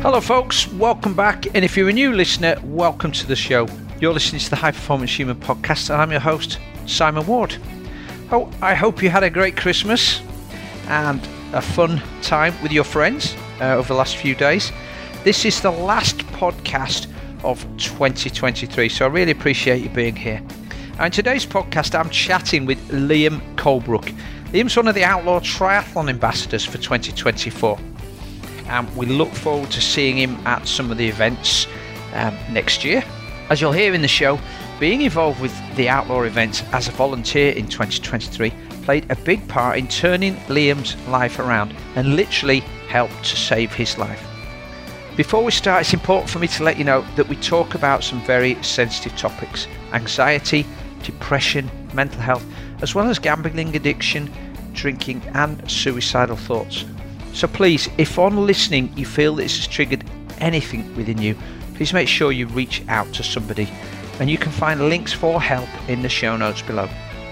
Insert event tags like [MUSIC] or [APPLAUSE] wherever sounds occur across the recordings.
Hello, folks. Welcome back. And if you're a new listener, welcome to the show. You're listening to the High Performance Human podcast, and I'm your host, Simon Ward. Oh, I hope you had a great Christmas and a fun time with your friends uh, over the last few days. This is the last podcast of 2023, so I really appreciate you being here. And today's podcast, I'm chatting with Liam Colebrook. Liam's one of the Outlaw Triathlon ambassadors for 2024 and we look forward to seeing him at some of the events um, next year. As you'll hear in the show, being involved with the Outlaw events as a volunteer in 2023 played a big part in turning Liam's life around and literally helped to save his life. Before we start, it's important for me to let you know that we talk about some very sensitive topics anxiety, depression, mental health, as well as gambling addiction, drinking, and suicidal thoughts. So please, if on listening you feel this has triggered anything within you, please make sure you reach out to somebody. And you can find links for help in the show notes below.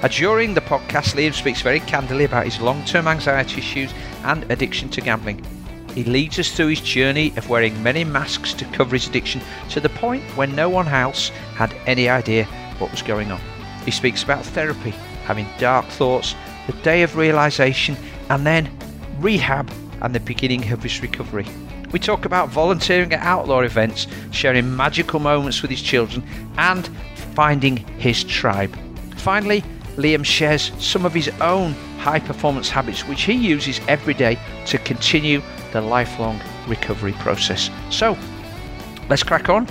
During the podcast, Liam speaks very candidly about his long term anxiety issues and addiction to gambling. He leads us through his journey of wearing many masks to cover his addiction to the point when no one else had any idea what was going on. He speaks about therapy, having dark thoughts, the day of realization, and then rehab and the beginning of his recovery. We talk about volunteering at outlaw events, sharing magical moments with his children, and finding his tribe. Finally, Liam shares some of his own high performance habits which he uses every day to continue the lifelong recovery process. So, let's crack on.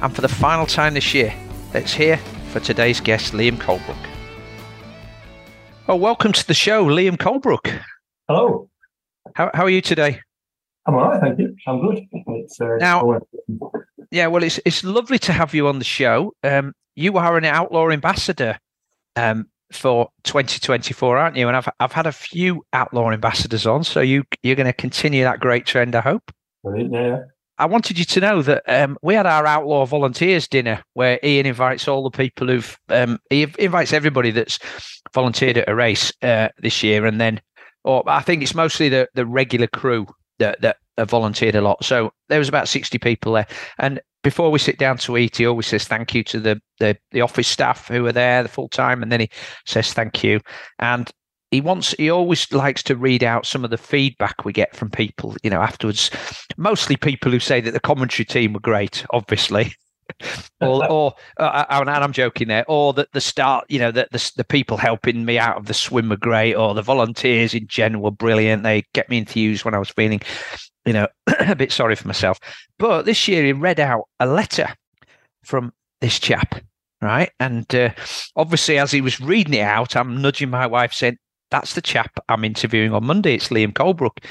And for the final time this year, let's hear for today's guest, Liam Colebrook. Well, welcome to the show, Liam Colebrook. Hello. How, how are you today? I'm all right, thank you. I'm good. It's, uh, now, yeah, well, it's it's lovely to have you on the show. Um, you are an outlaw ambassador um, for 2024, aren't you? And I've I've had a few outlaw ambassadors on, so you you're going to continue that great trend, I hope. Brilliant, yeah. I wanted you to know that um, we had our outlaw volunteers dinner where Ian invites all the people who've um, he invites everybody that's volunteered at a race uh, this year, and then or I think it's mostly the the regular crew that that have volunteered a lot. So there was about sixty people there, and before we sit down to eat, he always says thank you to the the, the office staff who are there the full time, and then he says thank you. And he wants he always likes to read out some of the feedback we get from people, you know, afterwards. Mostly people who say that the commentary team were great, obviously. [LAUGHS] [LAUGHS] or, [LAUGHS] or uh, and I'm joking there, or that the start, you know, that the, the people helping me out of the swim were great, or the volunteers in general were brilliant. They get me enthused when I was feeling, you know, [CLEARS THROAT] a bit sorry for myself. But this year he read out a letter from this chap, right? And uh, obviously, as he was reading it out, I'm nudging my wife, saying, "That's the chap I'm interviewing on Monday. It's Liam Colebrook."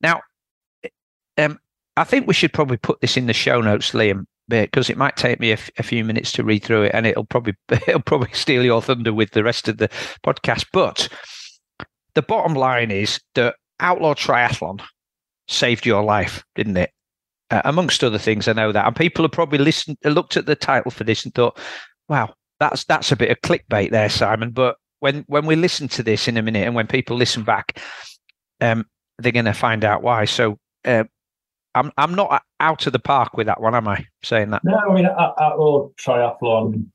Now, um, I think we should probably put this in the show notes, Liam, because it might take me a, f- a few minutes to read through it, and it'll probably [LAUGHS] it'll probably steal your thunder with the rest of the podcast. But the bottom line is that Outlaw Triathlon saved your life, didn't it? Uh, amongst other things, I know that, and people have probably listened, looked at the title for this, and thought, "Wow, that's that's a bit of clickbait there, Simon." But when when we listen to this in a minute, and when people listen back, um, they're going to find out why. So, uh, I'm I'm not out of the park with that one, am I? Saying that? No, I mean, outlaw triathlon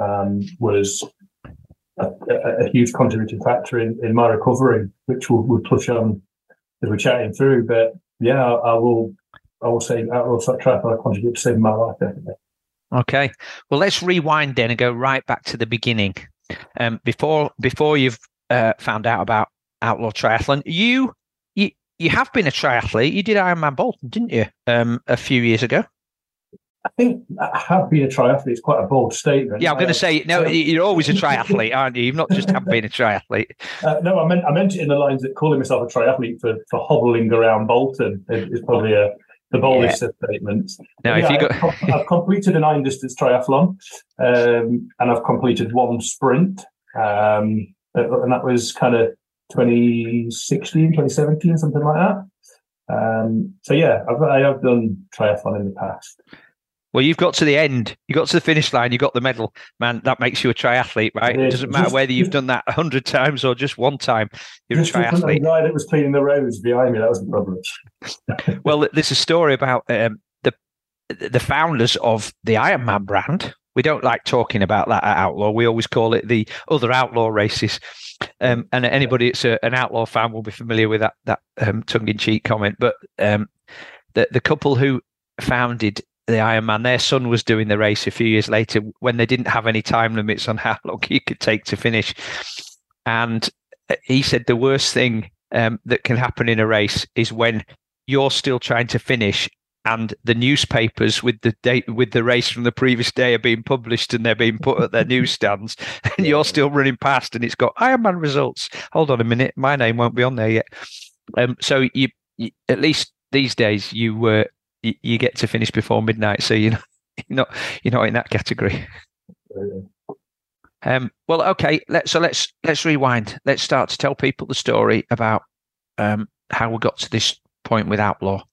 um, was a, a, a, huge contributing factor in, in my recovery, which we'll, we'll touch on as we're chatting through. But yeah, I, I will I will say outlaw triathlon contributed to saving my life definitely. Okay, well, let's rewind then and go right back to the beginning. Um, before before you've uh, found out about outlaw triathlon, you you have been a triathlete. You did Ironman Bolton, didn't you? Um, a few years ago. I think I have been a triathlete. It's quite a bold statement. Yeah, I'm going to say no. You're always a [LAUGHS] triathlete, aren't you? You've not just have been a triathlete. Uh, no, I meant I meant it in the lines that calling myself a triathlete for for hobbling around Bolton is, probably a the boldest yeah. of statements. Now, yeah, if you got, I've, I've, completed a nine distance triathlon, um, and I've completed one sprint, um, and that was kind of 2016, 2017, something like that. Um, so yeah, I've, I have done triathlon in the past. Well, you've got to the end. You got to the finish line. You got the medal, man. That makes you a triathlete, right? It doesn't matter just, whether you've done that a hundred times or just one time. You're a triathlete. The guy that was cleaning the roads behind me. That was the problem. [LAUGHS] well, there's a story about um, the the founders of the Ironman brand. We don't like talking about that at Outlaw. We always call it the other Outlaw races. Um, and anybody that's a, an Outlaw fan will be familiar with that that um, tongue in cheek comment. But um, the the couple who founded the Ironman. Their son was doing the race a few years later when they didn't have any time limits on [LAUGHS] how long you could take to finish. And uh, he said the worst thing um, that can happen in a race is when you're still trying to finish and the newspapers with the date with the race from the previous day are being published and they're being put at their newsstands [LAUGHS] and you're still running past and it's got Ironman results. Hold on a minute, my name won't be on there yet. Um, so you, you, at least these days you were uh, you, you get to finish before midnight, so you know [LAUGHS] you're not you're not in that category. Um, well, okay. let's so let's let's rewind. Let's start to tell people the story about um, how we got to this point with Outlaw.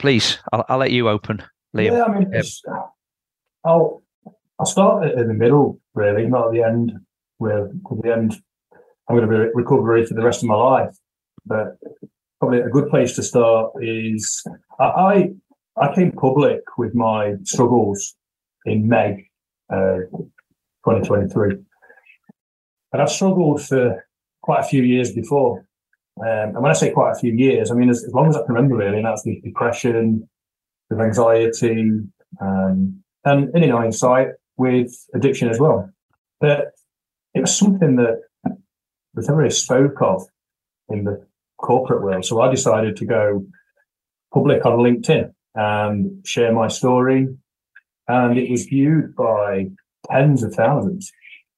Please, I'll, I'll let you open, Liam. Yeah, I mean, I'll I'll start in the middle, really, not at the end. Where at the end, I'm going to be recovery for the rest of my life. But probably a good place to start is I I came public with my struggles in May uh, 2023, and I've struggled for quite a few years before. Um, and when I say quite a few years, I mean as, as long as I can remember, really. And that's with depression, with anxiety, um, and, in hindsight, with addiction as well. But it was something that was never really spoke of in the corporate world. So I decided to go public on LinkedIn and share my story. And it was viewed by tens of thousands.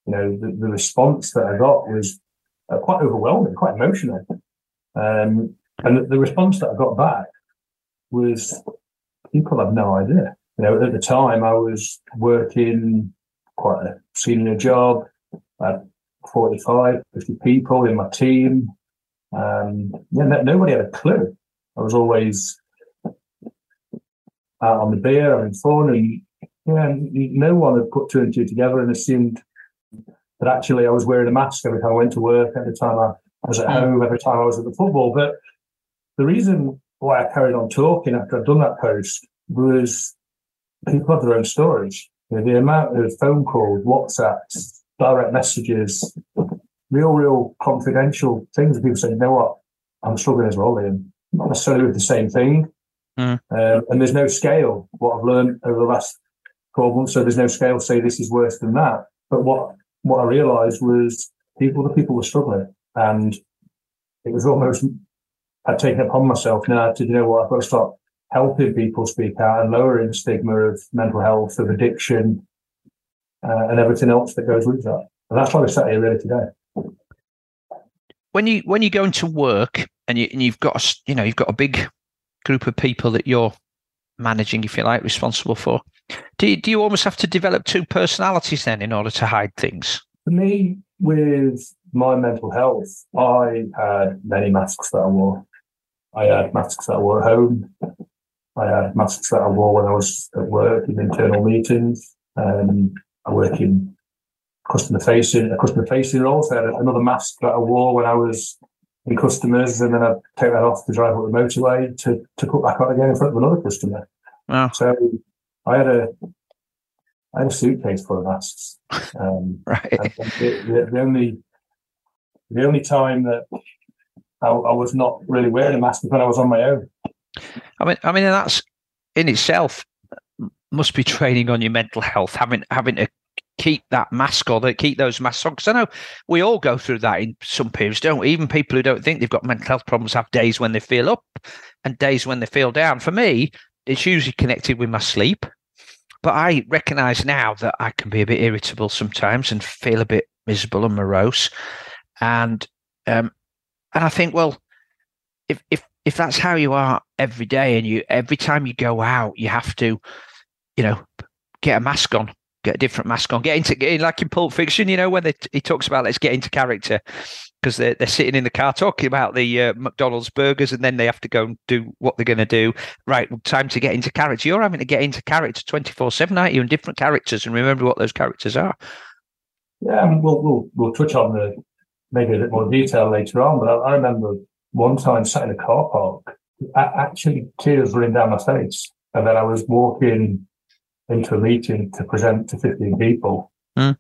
You know, the, the response that I got was uh, quite overwhelming, quite emotional. Um, and the, response that I got back was people have no idea. You know, at the time I was working quite a senior job. I had 45, 50 people in my team. Um, yeah, nobody had a clue. I was always out on the beer, having fun, and yeah, no one had put two and two together and assumed that actually I was wearing a mask every time I went to work, every time I was at home, every time I was at the football. But the reason why I carried on talking after I'd done that post was people have their own stories. You know, the amount of phone calls, WhatsApps, direct messages, real, real confidential things. People say, you know what, I'm struggling as well, Liam. Not necessarily with the same thing. Mm. Um, and there's no scale. What I've learned over the last 12 months, so there's no scale to say this is worse than that. But what what I realised was people, the people were struggling, and it was almost I'd taken upon myself now to you know what I've got to start helping people speak out and lowering the stigma of mental health, of addiction, uh, and everything else that goes with that. And that's why we're sat here really today when you when you go into work and you and you've got a, you know you've got a big group of people that you're managing, if you like, responsible for. Do you, do you almost have to develop two personalities then in order to hide things? For me, with my mental health, I had many masks that I wore. I had masks that I wore at home. I had masks that I wore when I was at work in internal meetings. Um, I work in customer facing, a customer facing role. So I had another mask that I wore when I was in customers, and then I'd take that off to drive up the motorway to, to put back on again in front of another customer. Wow. So I had a I had a suitcase full of masks. Um, [LAUGHS] right. The, the, the, only the only time that I, I, was not really wearing a mask was when I was on my own. I mean, I mean, that's in itself must be training on your mental health, having having to keep that mask or they keep those masks on. Because I know we all go through that in some periods, don't we? Even people who don't think they've got mental health problems have days when they feel up and days when they feel down. For me, it's usually connected with my sleep. But I recognize now that I can be a bit irritable sometimes and feel a bit miserable and morose. And um, and I think, well, if if if that's how you are every day and you every time you go out, you have to, you know, get a mask on get a different mask on, get into like in Pulp Fiction, you know, when they, he talks about let's get into character. because they're, they're sitting in the car talking about the uh, McDonald's burgers and then they have to go and do what they're going to do. Right, time to get into character. You're having to get into character 24 7, aren't you? And different characters and remember what those characters are. Yeah, we'll, we'll, we'll touch on the maybe a bit more detail later on, but I, I remember one time sat in a car park, actually tears running down my face. And then I was walking into a meeting to present to 15 people mm.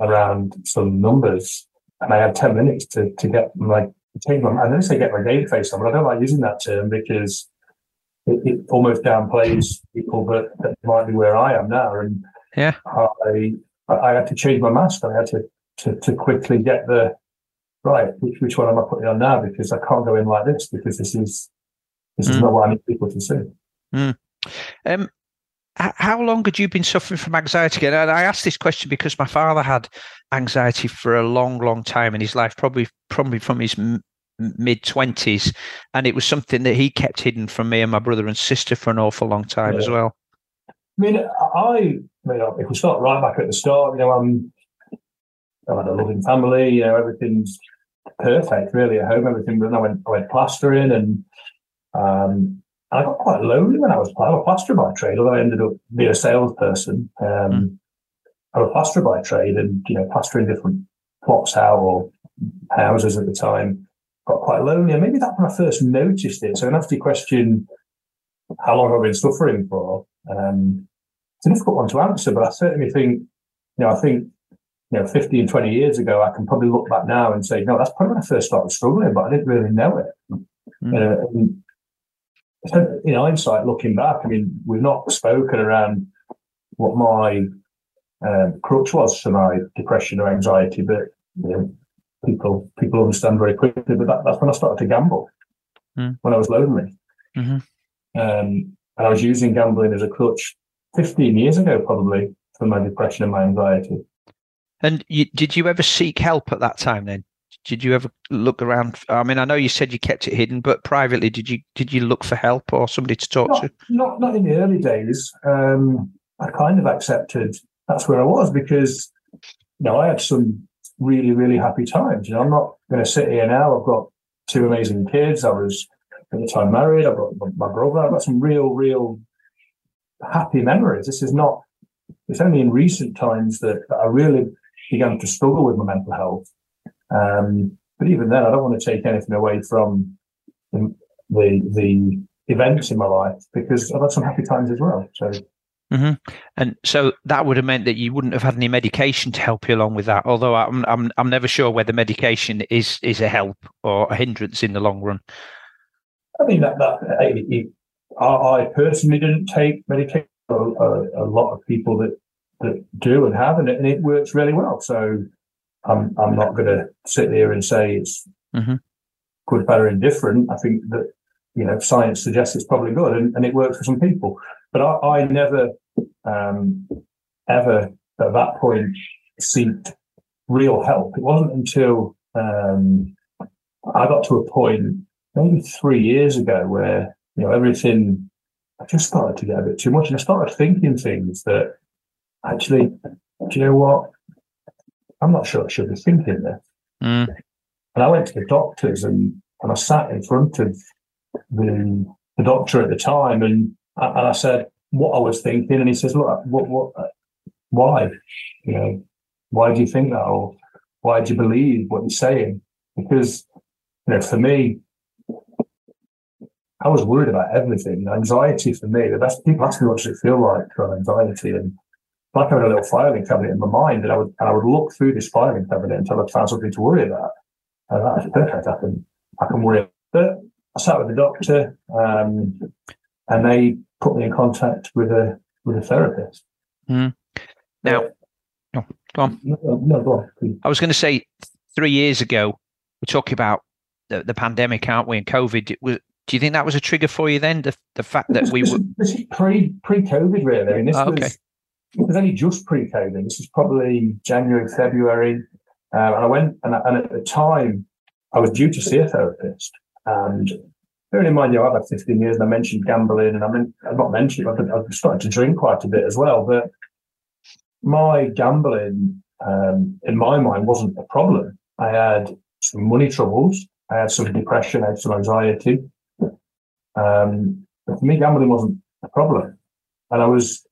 around some numbers and I had 10 minutes to, to get like change my, I don't say get my game face on, but I don't like using that term because it, it almost downplays people that, that might be where I am now. And yeah, I, I had to change my mask. I had to, to, to quickly get the, right, which, which one am I putting on now? Because I can't go in like this because this is, this is mm. not what I need people to see. Mm. Um, how long had you been suffering from anxiety? And I asked this question because my father had anxiety for a long, long time in his life, probably probably from his mid twenties, and it was something that he kept hidden from me and my brother and sister for an awful long time yeah. as well. I mean, I, you know, if we start right back at the start, you know, I'm, I had a loving family, you know, everything's perfect really at home. Everything, but then I went, I went plastering and, um, I got quite lonely when I was I'm a plasterer by trade, although I ended up being a salesperson. Um, mm. I'm a plasterer by trade and, you know, plastering different plots out or houses at the time. Got quite lonely. And maybe that's when I first noticed it. So, an your question, how long I've been suffering for, um, it's a difficult one to answer, but I certainly think, you know, I think, you know, 15, 20 years ago, I can probably look back now and say, no, that's probably when I first started struggling, but I didn't really know it. Mm. Uh, in hindsight, looking back, I mean, we've not spoken around what my um, crutch was for my depression or anxiety, but you know, people people understand very quickly. But that, that's when I started to gamble mm. when I was lonely, mm-hmm. um, and I was using gambling as a crutch 15 years ago, probably for my depression and my anxiety. And you, did you ever seek help at that time? Then did you ever look around? I mean, I know you said you kept it hidden, but privately, did you did you look for help or somebody to talk not, to? Not not in the early days. Um, I kind of accepted that's where I was because you know I had some really really happy times. You know, I'm not going to sit here now. I've got two amazing kids. I was at the time married. I've got my brother. I've got some real real happy memories. This is not. It's only in recent times that, that I really began to struggle with my mental health. Um, but even then, I don't want to take anything away from the the events in my life because I've had some happy times as well. So. Mm-hmm. And so that would have meant that you wouldn't have had any medication to help you along with that. Although I'm I'm I'm never sure whether medication is is a help or a hindrance in the long run. I mean that that it, it, I personally didn't take medication. A, a, a, lot of people that that do and have, and it, and it works really well. So I'm I'm not going to sit here and say it's mm-hmm. good, better, indifferent. I think that you know science suggests it's probably good, and, and it works for some people. But I, I never um, ever at that point seeked real help. It wasn't until um, I got to a point maybe three years ago where you know everything. I just started to get a bit too much, and I started thinking things that actually, do you know what? I'm not sure I should be thinking this. Mm. And I went to the doctors and, and I sat in front of the, the doctor at the time and, and I said what I was thinking. And he says, look, what, what, why? You know, why do you think that? Or why do you believe what you're saying? Because, you know, for me, I was worried about everything. Anxiety for me, the best people ask me what does it feel like to have anxiety. And like I had a little filing cabinet in my mind, and I would and I would look through this filing cabinet until I found something to worry about. And that's perfect. I can I can worry. But I sat with the doctor, um, and they put me in contact with a with a therapist. Mm. Now, no, go on. No, no go on. I was going to say three years ago, we're talking about the, the pandemic, aren't we? And COVID. Was, do you think that was a trigger for you then? The, the fact that we were pre pre COVID, really. I mean, this oh, okay. was it was only just pre-COVID. This was probably January, February, uh, and I went and, and, at the time I was due to see a therapist. And bearing in mind, you know, I've had 15 years, and I mentioned gambling, and I mean, I've not mentioned, I've, I've started to drink quite a bit as well. But my gambling, um, in my mind, wasn't a problem. I had some money troubles. I had some depression. I had some anxiety. Um, but for me, gambling wasn't a problem, and I was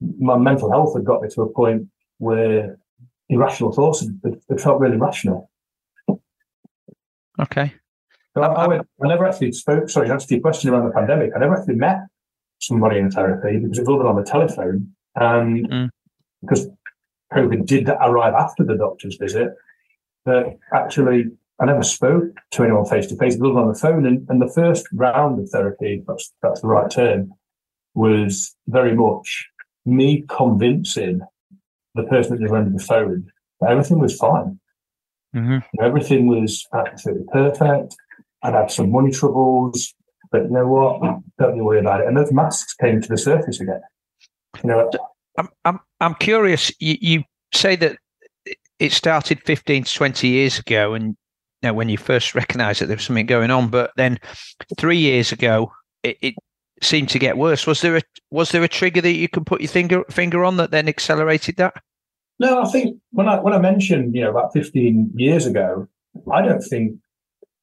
my mental health had got me to a point where irrational thoughts had, had felt really rational. Okay. So I, I, went, I never actually spoke. Sorry, to answer your question around the pandemic. I never actually met somebody in therapy because it was all done on the telephone, and mm. because COVID did arrive after the doctor's visit, that actually I never spoke to anyone face to face, other on the phone. And, and the first round of therapy, that's that's the right term, was very much me convincing the person that was on the phone that everything was fine. Mm-hmm. Everything was absolutely perfect. I'd had some money troubles, but you know what? Don't you worry about it. And those masks came to the surface again. You know, I'm I'm I'm curious. You, you say that it started 15 to 20 years ago, and you know, when you first [LAUGHS] recognised that there was something going on, but then three years ago, it, it seemed to get worse. Was there a was there a trigger that you can put your finger finger on that then accelerated that? No, I think when I when I mentioned you know about 15 years ago, I don't think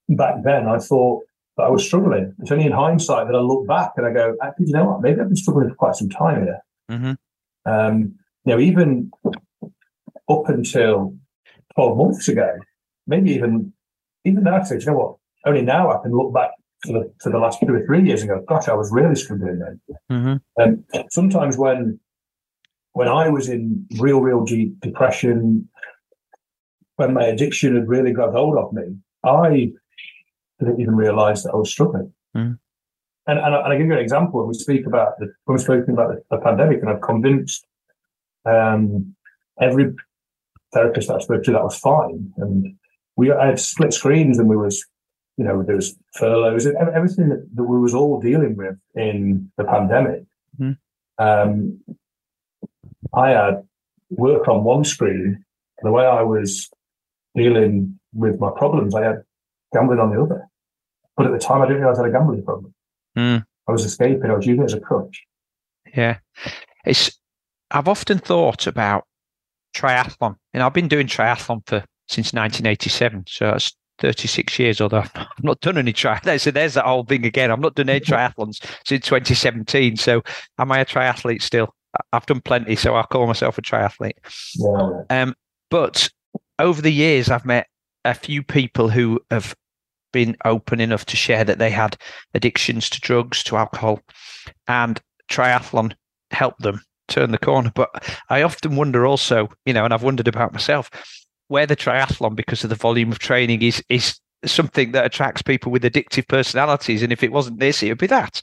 back then I thought that I was struggling. It's only in hindsight that I look back and I go, actually, you know what? Maybe I've been struggling for quite some time here. Mm-hmm. Um, you know, even up until 12 months ago, maybe even even then I said, you know what? Only now I can look back to the to the last two or three years and go, gosh, I was really struggling then. Mm-hmm. Um, sometimes when when I was in real, real deep depression, when my addiction had really grabbed hold of me, I didn't even realize that I was struggling. Mm. And, and, I, and I give you an example when we speak about the, when we're speaking about the, the pandemic, and I've convinced um, every therapist that I spoke to that was fine. And we I had split screens and we was, you know, there was furloughs and everything that, that we was all dealing with in the pandemic. Mm. Um, I had work on one screen. The way I was dealing with my problems, I had gambling on the other. But at the time, I didn't realize I had a gambling problem. Mm. I was escaping. I was using it as a crutch. Yeah, it's. I've often thought about triathlon, and I've been doing triathlon for since 1987. So that's 36 years, although [LAUGHS] I've not done any triathlons. [LAUGHS] So there's that whole thing again. I've not done any [LAUGHS] triathlons since 2017. So am I a triathlete still? I've done plenty, so I call myself a triathlete. Yeah. Um, but over the years, I've met a few people who have been open enough to share that they had addictions to drugs, to alcohol, and triathlon helped them turn the corner. But I often wonder also, you know, and I've wondered about myself, where the triathlon, because of the volume of training, is is something that attracts people with addictive personalities. And if it wasn't this, it would be that.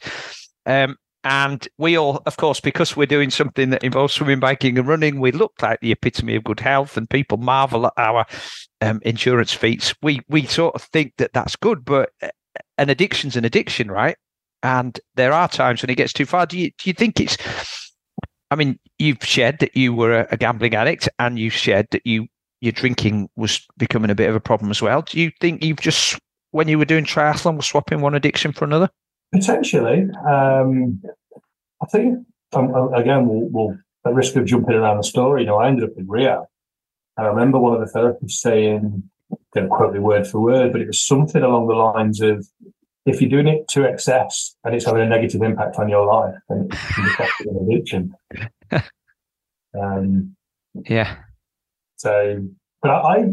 Um, and we all, of course, because we're doing something that involves swimming, biking, and running, we look like the epitome of good health, and people marvel at our um, endurance feats. We we sort of think that that's good, but uh, an addiction's an addiction, right? And there are times when it gets too far. Do you do you think it's? I mean, you've shared that you were a, gambling addict, and you shared that you your drinking was becoming a bit of a problem as well. Do you think you've just when you were doing triathlon, was swapping one addiction for another? Potentially. Um, I think, um, again, we'll, we'll, at risk of jumping around the story, you know, I ended up in rehab. And I remember one of the therapists saying, don't quote me word for word, but it was something along the lines of, if you're doing it to excess and it's having a negative impact on your life, then [LAUGHS] it's an addiction. [LAUGHS] um, yeah. So, but I, I,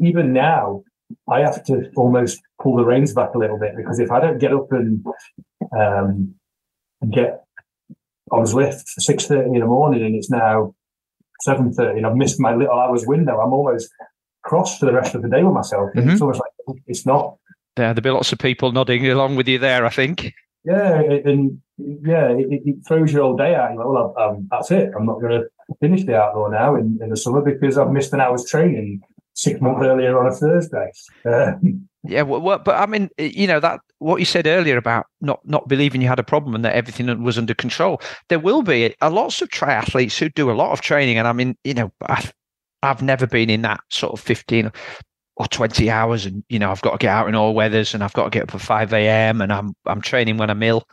even now, I have to almost pull the reins back a little bit because if I don't get up and um, get on his lift for six thirty in the morning and it's now seven thirty and I've missed my little hours window, I'm almost cross for the rest of the day with myself. Mm-hmm. It's almost like it's not. There, there'll be lots of people nodding along with you there. I think. Yeah, and yeah, it, it throws your whole day out. You're like, well, that's it. I'm not going to finish the outlaw now in, in the summer because I've missed an hour's training six months earlier on a Thursday. [LAUGHS] Yeah, well, well, but I mean, you know that what you said earlier about not not believing you had a problem and that everything was under control. There will be a lots of triathletes who do a lot of training, and I mean, you know, I've, I've never been in that sort of fifteen or 20 hours and you know I've got to get out in all weathers and I've got to get up at 5 a.m. and I'm I'm training when I'm ill.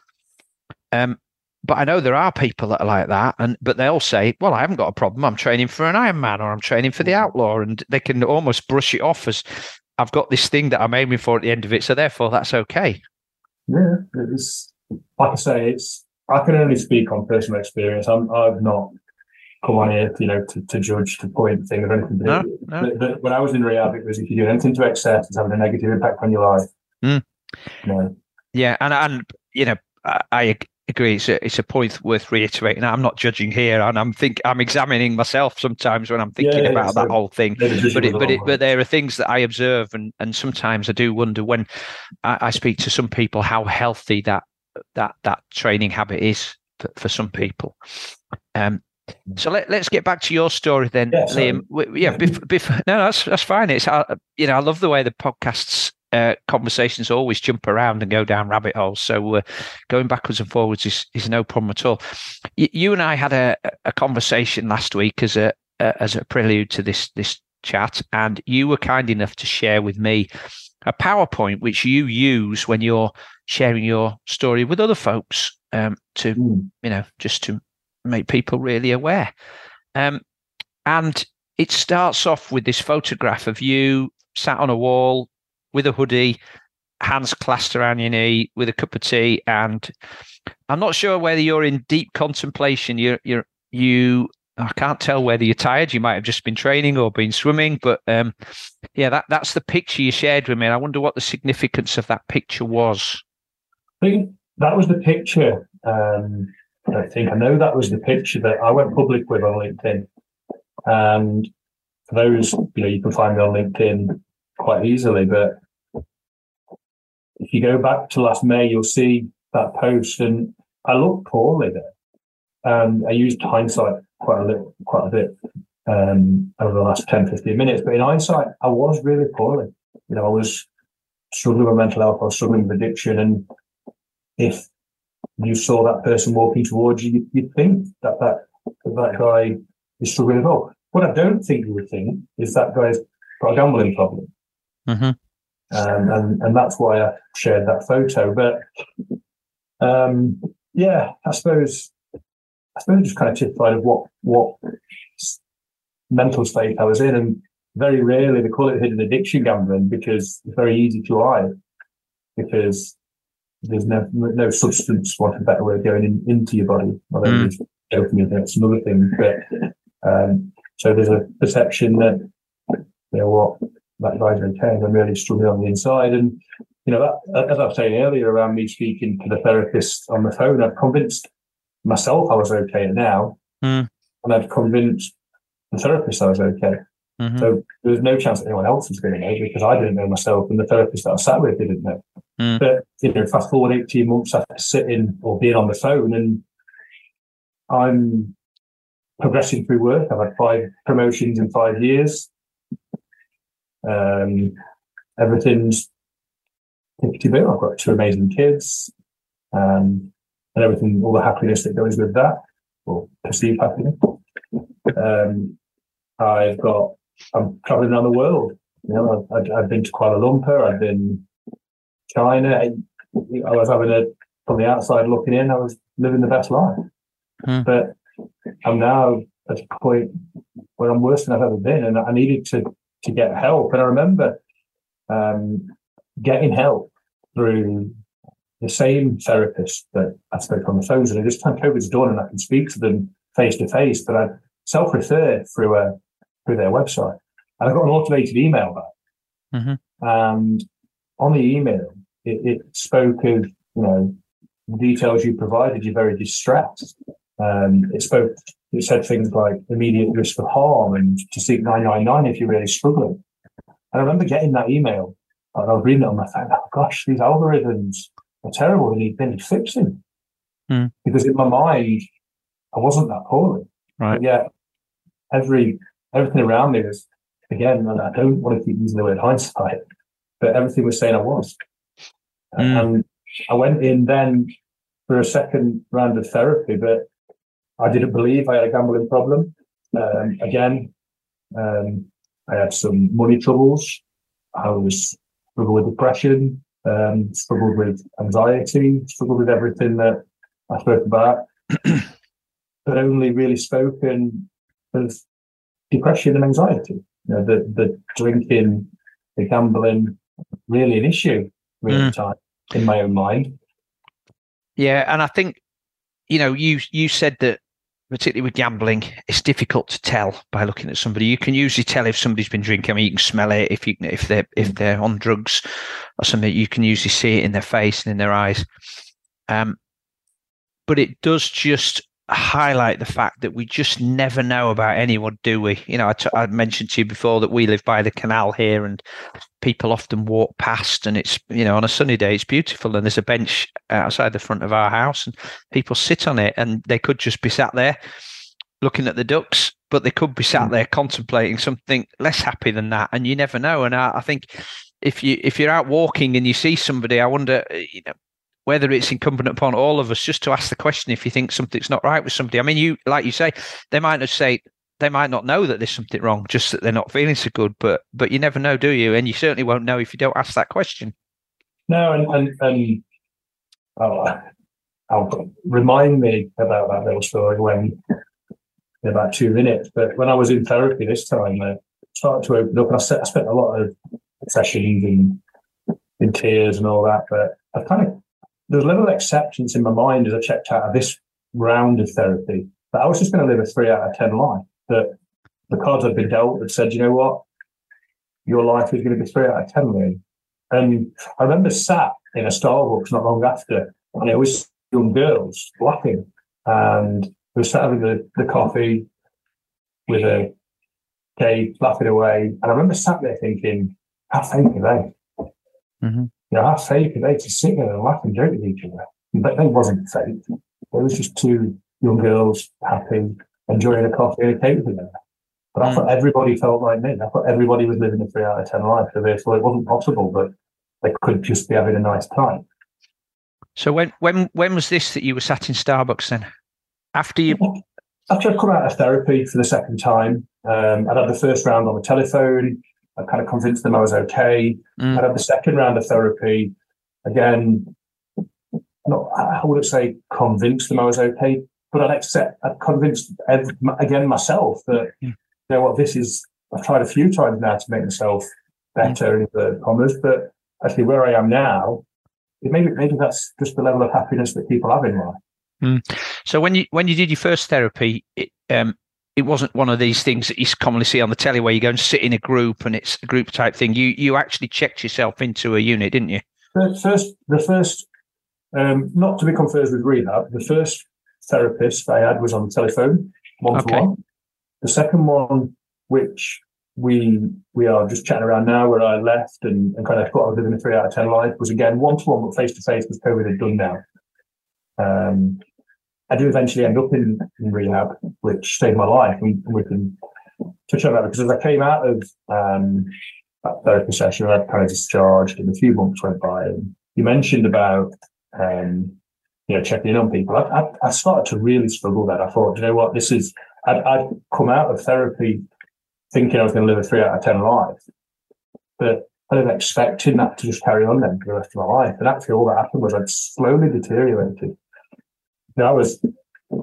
Um, but I know there are people that are like that, and but they'll say, "Well, I haven't got a problem. I'm training for an Ironman or I'm training for the mm. Outlaw," and they can almost brush it off as I've got this thing that I'm aiming for at the end of it, so therefore that's okay. Yeah, it's like I say, it's I can only speak on personal experience. I'm I've not come on here, you know, to, to judge, to point things or anything. No, no. But, but when I was in rehab, it was if you do anything to excess, it's having a negative impact on your life. Mm. You know, Yeah, and and you know, I, I agree. It's a it's a point worth reiterating. I'm not judging here, and I'm think I'm examining myself sometimes when I'm thinking Yeah, yeah, about that whole thing. But it, but it, but there are things that I observe, and and sometimes I do wonder when I, I speak to some people how healthy that that that training habit is for, for some people. Um, so let, let's get back to your story then, Yeah. Liam. W- Yeah, bef- bef- no, that's that's fine. It's uh, you know I love the way the podcasts uh, conversations always jump around and go down rabbit holes. So uh, going backwards and forwards is, is no problem at all. Y- you and I had a, a conversation last week as a, a as a prelude to this this chat, and you were kind enough to share with me a PowerPoint which you use when you're sharing your story with other folks um, to Mm. you know just to make people really aware. Um, and it starts off with this photograph of you sat on a wall with a hoodie, hands clasped around your knee with a cup of tea. And I'm not sure whether you're in deep contemplation. You're, you're, you, I can't tell whether you're tired. You might have just been training or been swimming, but um, yeah, that, that's the picture you shared with me. And I wonder what the significance of that picture was. I think that was the picture. Um, I think I know that was the picture that I went public with on LinkedIn. And for those, you know, you can find me on LinkedIn quite easily. But if you go back to last May, you'll see that post, and I looked poorly there. And I used hindsight quite a little, quite a bit um, over the last 10, 15 minutes. But in hindsight, I was really poorly. You know, I was struggling with mental health, I was struggling with addiction, and if you saw that person walking towards you, you'd think that that, that guy is struggling as well. What I don't think you would think is that guy's got a gambling problem. Mm-hmm. Um, and, and that's why I shared that photo. But um, yeah, I suppose I suppose just kind of typified of what what mental state I was in. And very rarely they call it hidden addiction gambling because it's very easy to hide because there's no no substance, for a better way, of going in, into your body. Although Mm. dopamine and some other things, but um, so there's a perception that you know what that guy's okay. I'm really struggling on the inside, and you know that as I was saying earlier around me speaking to the therapist on the phone, I've convinced myself I was okay now, Mm. and I've convinced the therapist I was okay. Mhm. So there was no chance that anyone else was going to know because I didn't know myself, and the therapist that I sat with didn't know. Mm. But you know, fast forward eighteen months after sitting or being on the phone, and I'm progressing through work. I've had five promotions in five years. Um, everything's tippity boo. I've got two amazing kids, um, and everything, all the happiness that goes with that, or perceived happiness. Um, I've got, I'm traveling around the world. You know, I've, I've, been to Kuala Lumpur. I've been China. I, I was having a, from the outside looking in, I was living the best life. Hmm. But I'm now at a point where I'm worse than I've ever been, and I needed to to get help. And I remember um, getting help through the same therapist that I spoke on the phones. And this time COVID's done, and I can speak to them face to face. But I self-referred through a through their website, and I got an automated email back. Mhm. And on the email, it, it spoke of you know the details you provided. You're very distressed. Um, it spoke. It said things like immediate risk of harm and to seek 999 if you're really struggling. And I remember getting that email and I was reading it on my phone. Oh gosh, these algorithms are terrible. They need, they need fixing. Hmm. Because in my mind, I wasn't that poorly. Right. But yeah, every everything around me was again, and I don't want to keep using the word hindsight, but everything was saying I was. Hmm. And I went in then for a second round of therapy, but I didn't believe I had a gambling problem. Um, again, um, I had some money troubles. I was struggled with depression, um, struggled with anxiety, struggled with everything that I spoke about, [CLEARS THROAT] but only really spoken of depression and anxiety. You know, the the drinking the gambling really an issue really mm. time in my own mind. Yeah, and I think you know you you said that particularly with gambling, it's difficult to tell by looking at somebody. You can usually tell if somebody's been drinking. I mean, you can smell it if you if they're if they're on drugs or something. You can usually see it in their face and in their eyes. Um, but it does just highlight the fact that we just never know about anyone, do we? You know, I, t- I mentioned to you before that we live by the canal here, and people often walk past, and it's you know on a sunny day it's beautiful, and there's a bench outside the front of our house, and people sit on it, and they could just be sat there looking at the ducks, but they could be sat hmm. there contemplating something less happy than that, and you never know. And I, I think if you if you're out walking and you see somebody, I wonder, you know, whether it's incumbent upon all of us just to ask the question if you think something's not right with somebody. I mean, you like you say, they might not say they might not know that there's something wrong, just that they're not feeling so good. But but you never know, do you? And you certainly won't know if you don't ask that question. No, and and, and oh, uh, oh I'll remind me about that little story when in about two minutes. But when I was in therapy this time, I started to open up, and I, I spent a lot of sessions in tears and all that. But I've kind of there's a little acceptance in my mind as I checked out of this round of therapy that I was just going to live a three out of 10 life. That the cards had been dealt had said, you know what? Your life is going to be three out of 10, really. And I remember sat in a Starbucks not long after, and it was young girls laughing. And we were sat having the, the coffee with a cake, laughing away. And I remember sat there thinking, how fake are they? Mm-hmm you know, how fake they to sit there and laugh and joke with each other? But they wasn't fake. It was just two young girls happy, enjoying a coffee and a cake together. But I mm. thought everybody felt like me. I thought everybody was living a three out of ten life. So therefore, it wasn't possible that they could just be having a nice time. So when when when was this that you were sat in Starbucks then? After you after I'd come out of therapy for the second time, um, I'd had the first round on the telephone. I kind of convinced them I was okay. Mm. I had the second round of therapy. Again, not I wouldn't say convinced them I was okay, but I'd accept. I'd convinced every, again myself that you know what this is. I've tried a few times now to make myself better in the commas, but actually where I am now, maybe maybe that's just the level of happiness that people have in life. Mm. So when you when you did your first therapy, it, um, it wasn't one of these things that you commonly see on the telly where you go and sit in a group and it's a group type thing. You you actually checked yourself into a unit, didn't you? The first, the first, um, not to be confused with rehab. The first therapist I had was on the telephone, one to one. The second one, which we we are just chatting around now, where I left and, and kind of thought I was living a three out of ten life, was again one to one, but face to face, because COVID had done now. Um, I do eventually end up in, in rehab, which saved my life. And we can touch on that because as I came out of um, that therapy session, I kind of discharged and a few months went by. And you mentioned about, um, you know, checking in on people. I, I, I, started to really struggle then. I thought, you know what, this is, I'd, I'd come out of therapy thinking I was going to live a three out of 10 life. But I was expecting that to just carry on then for the rest of my life. And actually, all that happened was I'd slowly deteriorated know, I was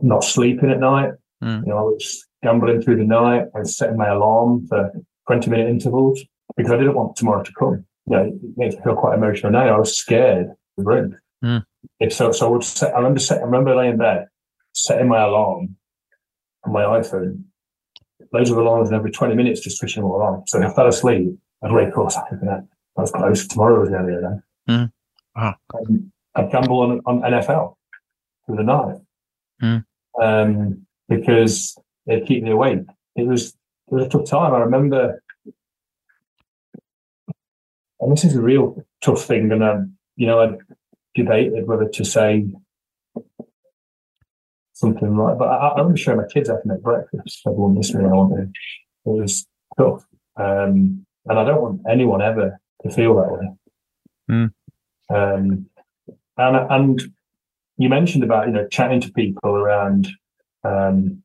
not sleeping at night. Mm. You know, I was gambling through the night. I was setting my alarm for 20 minute intervals because I didn't want tomorrow to come. You know, it makes me feel quite emotional now. I was scared the room. Mm. So, so I would set, I remember, set, I remember laying in bed, setting my alarm on my iPhone. Loads of alarms and every 20 minutes just switching them all on. So if I fell asleep, I'd wake up, I was close. Tomorrow was nearly there. Mm. Wow. Um, I'd gamble on, on NFL through the night mm. um, because it keep me awake. It was it was a tough time. I remember, and this is a real tough thing. And I, you know, I debated whether to say something like, but I, I remember showing my kids how to make breakfast. Everyone me. I wanted. It was tough, um, and I don't want anyone ever to feel that way. Mm. Um, and and you mentioned about you know chatting to people around um,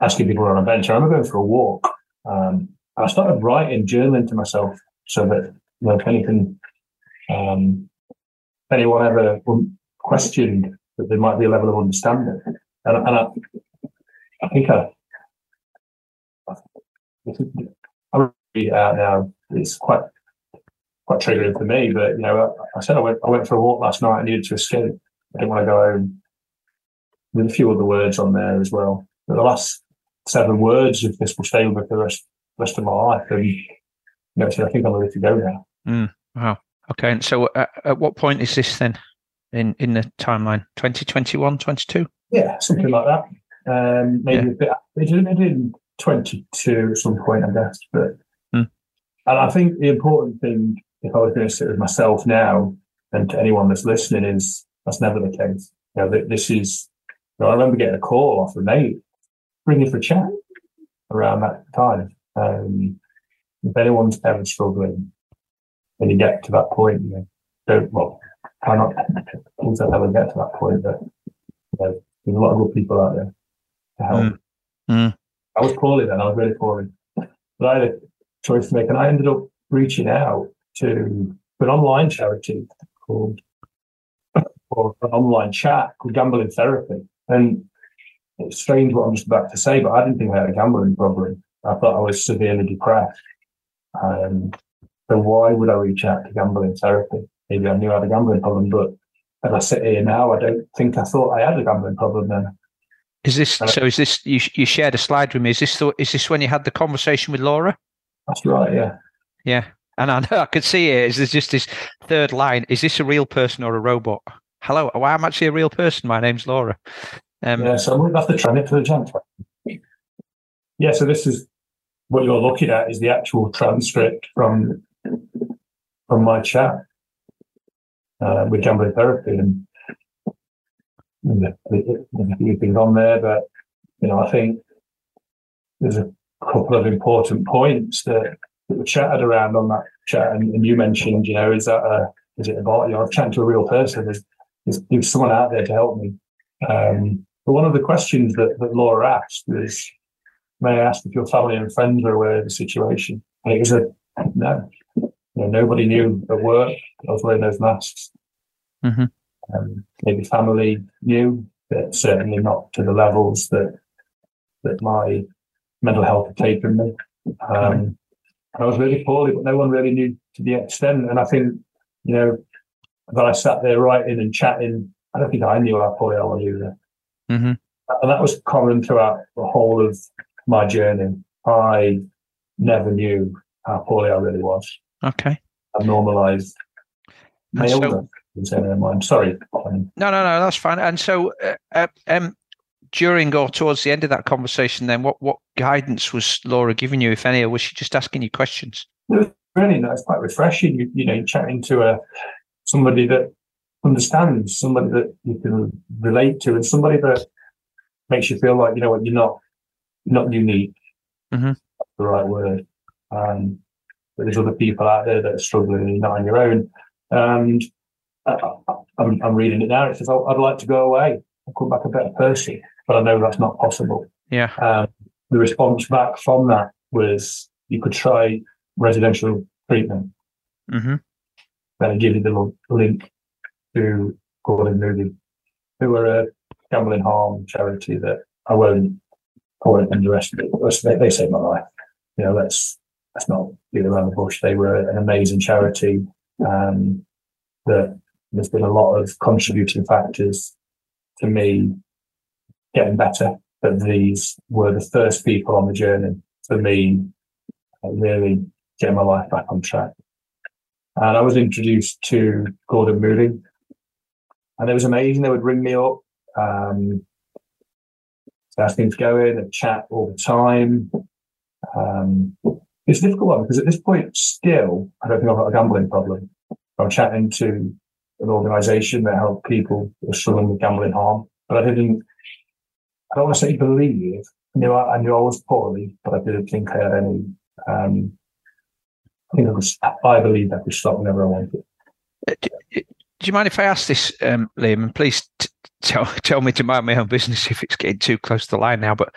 asking people on a bench. I remember going for a walk. Um, I started writing, journaling to myself, so that you know if anything, um, anyone ever questioned that there might be a level of understanding, and, and I, I think I, I read it out now. It's quite quite triggering for me. But you know, I, I said I went I went for a walk last night. I needed to escape. I didn't want to go home. With a few other words on there as well. But the last seven words of this will stay with me for the rest rest of my life. And you know, so I think I'm ready to go now. Mm, wow. Okay. And so, uh, at what point is this then in in the timeline? 2021, 22? Yeah, something like that. Um, maybe Yeah. a bit. It did, it did 22 at some point, I guess. But Hmm. and I think the important thing, if I was going to sit with myself now, and to anyone that's listening, is that's never the case. You know, this is. You know, I remember getting a call off a mate, ringing for a chat around that time. Um, if anyone's ever struggling, when you get to that point, you know, don't well, try not things that ever get to that point, but you know, there's a lot of good people out there to help. Mm. Mm. I was poorly then, I was really poorly. But I had a choice to make, and I ended up reaching out to an online charity called, or an online chat called Gambling Therapy. And it's strange what I'm just about to say, but I didn't think I had a gambling problem. I thought I was severely depressed. Um, so why would I reach out to gambling therapy? Maybe I knew I had a gambling problem, but as I sit here now, I don't think I thought I had a gambling problem then. Is this Uh, so? Is this you? You shared a slide with me. Is this the, is this when you had the conversation with Laura? That's right, yeah. Yeah, and I know I could see it. Is there's just this third line? Is this a real person or a robot? Hello, well, I'm actually a real person. My name's Laura. Um, Yeah, so to have to for the chance. Yeah, so this is what you're looking at is the actual transcript from from my chat uh, with gambling therapy, and, and the, the, few things on there, but you know, I think there's a couple of important points that, that were chatted around on that chat, and, and you mentioned, you know, is that a is it a bot? You know, I've chatted to a real person. There's, there's, there's someone out there to help me. Um, but one of the questions that, that Laura asked was, may I ask if your family and friends are aware of the situation? And it was a no. You know, nobody knew at work I was wearing those masks. Mhm. Um, maybe family knew, but certainly not to the levels that that my mental health had taken me. Um, I was really poorly, but no one really knew to the extent. And I think, you know, that I sat there writing and chatting, I don't think I knew how poorly I was either. mhm. And that was common throughout the whole of my journey. I never knew how poorly I really was. Okay. I normalized my so- illness. I'm sorry. No, no, no. That's fine. And so, uh, uh, um, during or towards the end of that conversation, then what what guidance was Laura giving you, if any, or was she just asking you questions? It was really nice, quite refreshing. You, you know, chatting to a somebody that understands, somebody that you can relate to, and somebody that makes you feel like you know what you're not not unique. Mhm. That's the right word. Um, but there's other people out there that are struggling, and you're not on your own. And I, I'm reading it now. It says, "Oh, "I'd like to go away and come back a better person," but I know that's not possible. Yeah. Um, the response back from that was, "You could try residential treatment." hmm then I give you the link to Gordon Moody, who are a gambling harm charity that I won't I won't underestimate. They, they saved my life. You know, let's let's not beat around the bush. They were an amazing charity. Um, that there's been a lot of contributing factors to me getting better. But these were the first people on the journey for me really getting my life back on track. And I was introduced to Gordon Moody. And it was amazing. They would ring me up, um, ask things going and chat all the time. Um, it's a difficult one because at this point, still, I don't think I've got a gambling problem. I'm chatting to an organization that help people who are struggling with gambling harm. But I didn't, I don't want to say believe. I knew I, I knew I was poorly, but I didn't think I had any um, I think I, was, I could stop whenever I wanted. Uh, Do, do you mind if I ask this, um, Liam? And please t- tell [LAUGHS] tell me to mind my own business if it's getting too close to the line now. But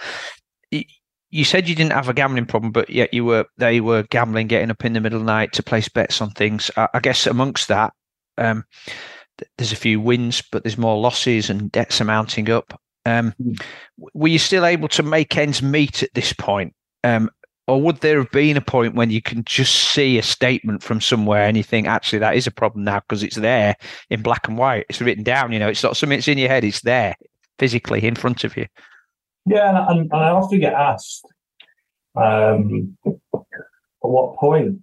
y- you said you didn't have a gambling problem, but yet you were they were gambling, getting up in the middle of the night to place bets on things. I, I guess amongst that, um, th- there's a few wins, but there's more losses and debts are mounting up. Um, Mm. were you still able to make ends meet at this point? Um, or would there have been a point when you can just see a statement from somewhere and you think actually that is a problem now because it's there in black and white. It's written down you know it's not something that's in your head it's there physically in front of you. Yeah and, and i often get asked um, at what point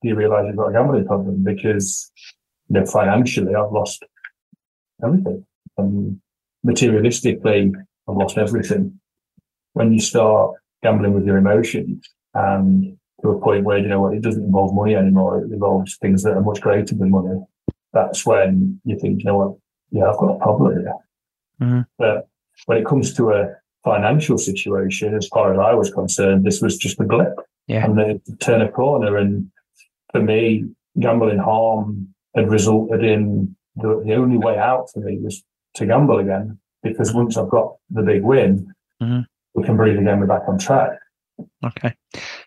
do you realize you've got a gambling problem? Because you know financially i've lost everything. And materialistically i've lost everything. When you start gambling with your emotions and to a point where you know what it doesn't involve money anymore. It involves things that are much greater than money. That's when you think, you know what, yeah, I've got a problem here. Mm-hmm. But when it comes to a financial situation, as far as I was concerned, this was just a blip. Yeah. And then turn a corner. And for me, gambling harm had resulted in the, the only way out for me was to gamble again. Because once I've got the big win, mm-hmm we can breathe again. We're back on track. Okay,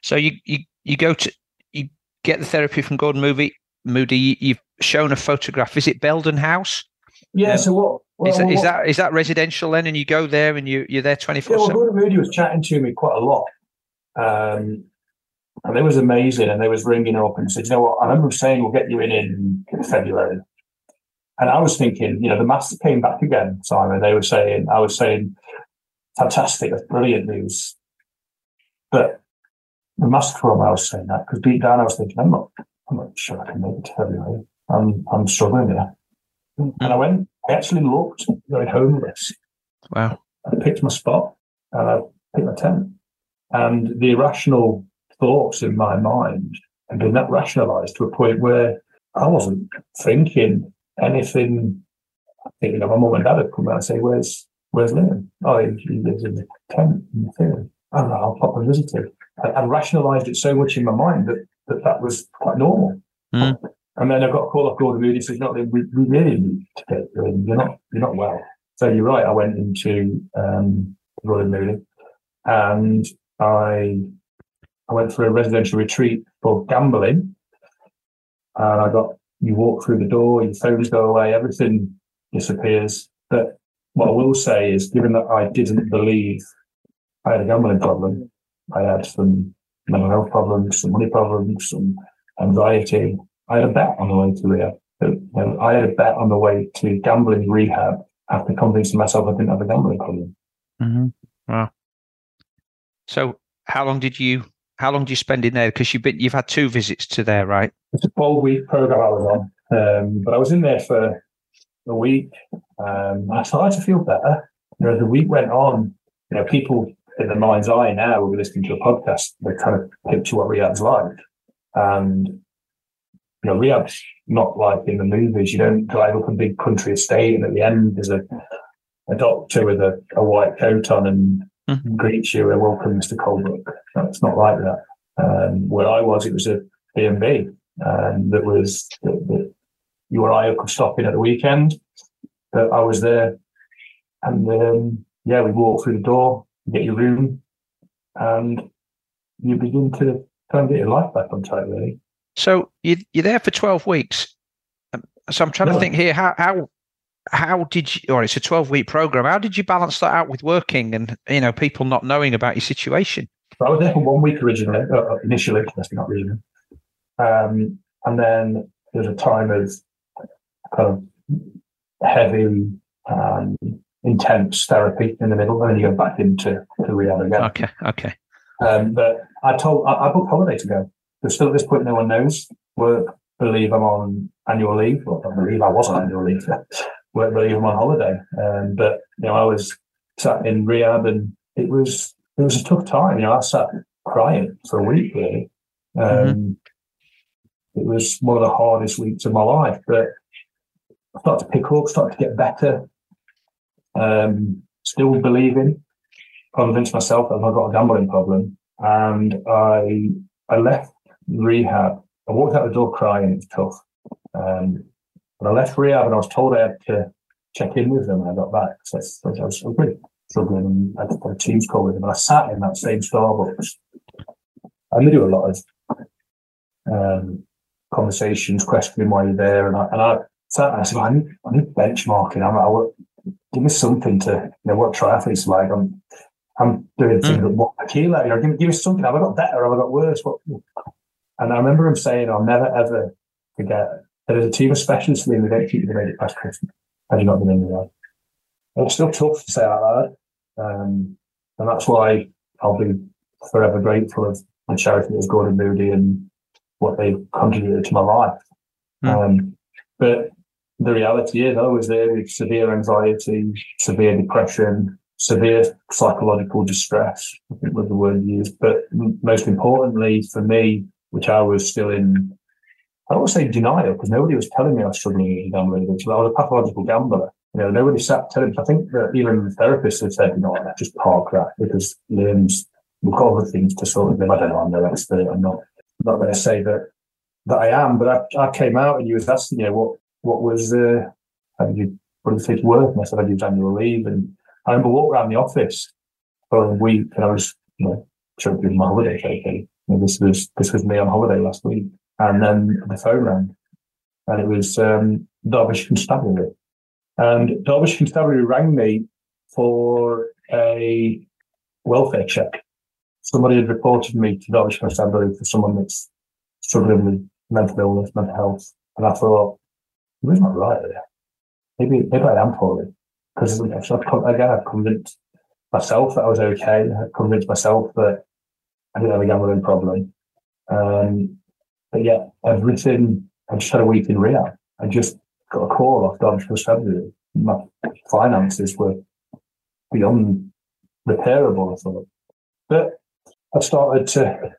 so you you you go to you get the therapy from Gordon Moody. Moody, you've shown a photograph. Is it Belden House? Yeah. Um, so what? Well, is, that, is that is that residential then? And you go there and you you're there twenty four. Yeah. Well, Gordon Moody was chatting to me quite a lot, um, and it was amazing. And they was ringing her up and said, "You know what? I remember saying we'll get you in in February." And I was thinking, you know, the master came back again, Simon. They were saying, I was saying, fantastic, that's brilliant news. But the mask from I was saying that because deep down I was thinking, I'm not, I'm not sure I can make it to February. I'm, I'm struggling here. And I went, I actually looked going homeless. Wow. I picked my spot and I picked my tent. And the irrational thoughts in my mind had been that rationalized to a point where I wasn't thinking anything. Thinking of my mum and dad had come out and say, Where's Where's Liam? Oh, he, he lives in the tent in the field. I don't know, I'll pop and visit him. Rationalised it so much in my mind that that, that was quite normal. Mm. And then I got a call off Gordon Moody says, "No, we, we really need to get you in. You're not you're not well." So you're right. I went into um, Gordon Moody, and I I went for a residential retreat for gambling, and I got you walk through the door, your phones go away, everything disappears. But what I will say is, given that I didn't believe I had a gambling problem, I had some mental health problems, some money problems, some anxiety. I had a bet on the way to rehab. I had a bet on the way to gambling rehab after convincing myself I didn't have a gambling problem. Mm-hmm. Wow. So, how long did you? How long did you spend in there? Because you've been, you've had two visits to there, right? It's a twelve week program I was on, um, but I was in there for a week. Um, I started to feel better. You know, as the week went on, you know, people in the mind's eye now will be listening to a podcast, they kind of picture what rehab's like. And, you know, rehab's not like in the movies. You don't drive up a big country estate and at the end there's a, a doctor with a, a white coat on and mm-hmm. greets you and welcome Mr. Colebrook. No, it's not like that. Um, where I was, it was a B&B um, that was, that, that you or I could stop in at the weekend. But I was there, and um, yeah, we walk through the door, get your room, and you begin to try and get your life back on track. Really. So you you're there for twelve weeks. Um, so I'm trying yeah. to think here how how how did you or it's a 12 week program how did you balance that out with working and you know people not knowing about your situation i was there for one week originally uh, initially that's not originally um, and then there's a time of of heavy, um, intense therapy in the middle, and then you go back into to rehab again. Okay, okay. Um, but I told I, I booked holiday to go. But still, at this point, no one knows. Work believe I'm on annual leave. Well, I believe I was on annual leave. [LAUGHS] Work believe I'm on holiday. Um, but you know, I was sat in rehab, and it was it was a tough time. You know, I sat crying for a week really. Mm-hmm. Um, mm-hmm. It was one of the hardest weeks of my life, but start to pick up, start to get better. Um, still believing, convinced myself that I've got a gambling problem, and I I left rehab. I walked out the door crying. It was tough. Um, but I left rehab, and I was told I had to check in with them when I got back. So I was, I was really struggling, and I had a team's call with them. And I sat in that same Starbucks, and they do a lot of um, conversations, questioning why you're there, and I, and I so I said, I need, I need benchmarking. I'm, I, give me something to, you know, what triathletes like. I'm, I'm doing things mm. what a kilo, you know, give, give me something. Have I got better? Have I got worse? What? And I remember him saying, I'll never ever forget there's a team of specialists in the don't keep you made it past Christmas. Had you not been in there? It's still tough to say out loud. Um, and that's why I'll be forever grateful of the charity as Gordon Moody and what they've contributed to my life. Mm. Um, but the reality is, oh, I was there with severe anxiety, severe depression, severe psychological distress, I think was the word used. But most importantly for me, which I was still in, I don't want to say denial because nobody was telling me I was struggling with gambling addiction. I was a pathological gambler. You know, nobody sat telling me. I think that even the therapists have said, you know, just park that because Liam's, we've got other things to sort of, I don't know, I'm no expert. I'm not, not going to say that that I am, but I, I came out and you was asking, you know, what, what was, uh, how did you, what did think work? And I said, I used annual leave. And I remember walking around the office for a week and I was, you know, choking my holiday taking. You know, this was, this was me on holiday last week. And then the phone rang and it was, um, Derbyshire Constabulary. And Derbyshire Constabulary rang me for a welfare check. Somebody had reported me to Derbyshire Constabulary for someone that's struggling with mental illness, mental health. And I thought, who's not right there? Maybe, maybe I am poorly. Because again, I've convinced myself that I was okay. I convinced myself that I didn't have a gambling problem. Um, but yeah, everything, I just had a week in rehab. I just got a call off Derbyshire Constabulary. My finances were beyond repairable, I thought. But I started to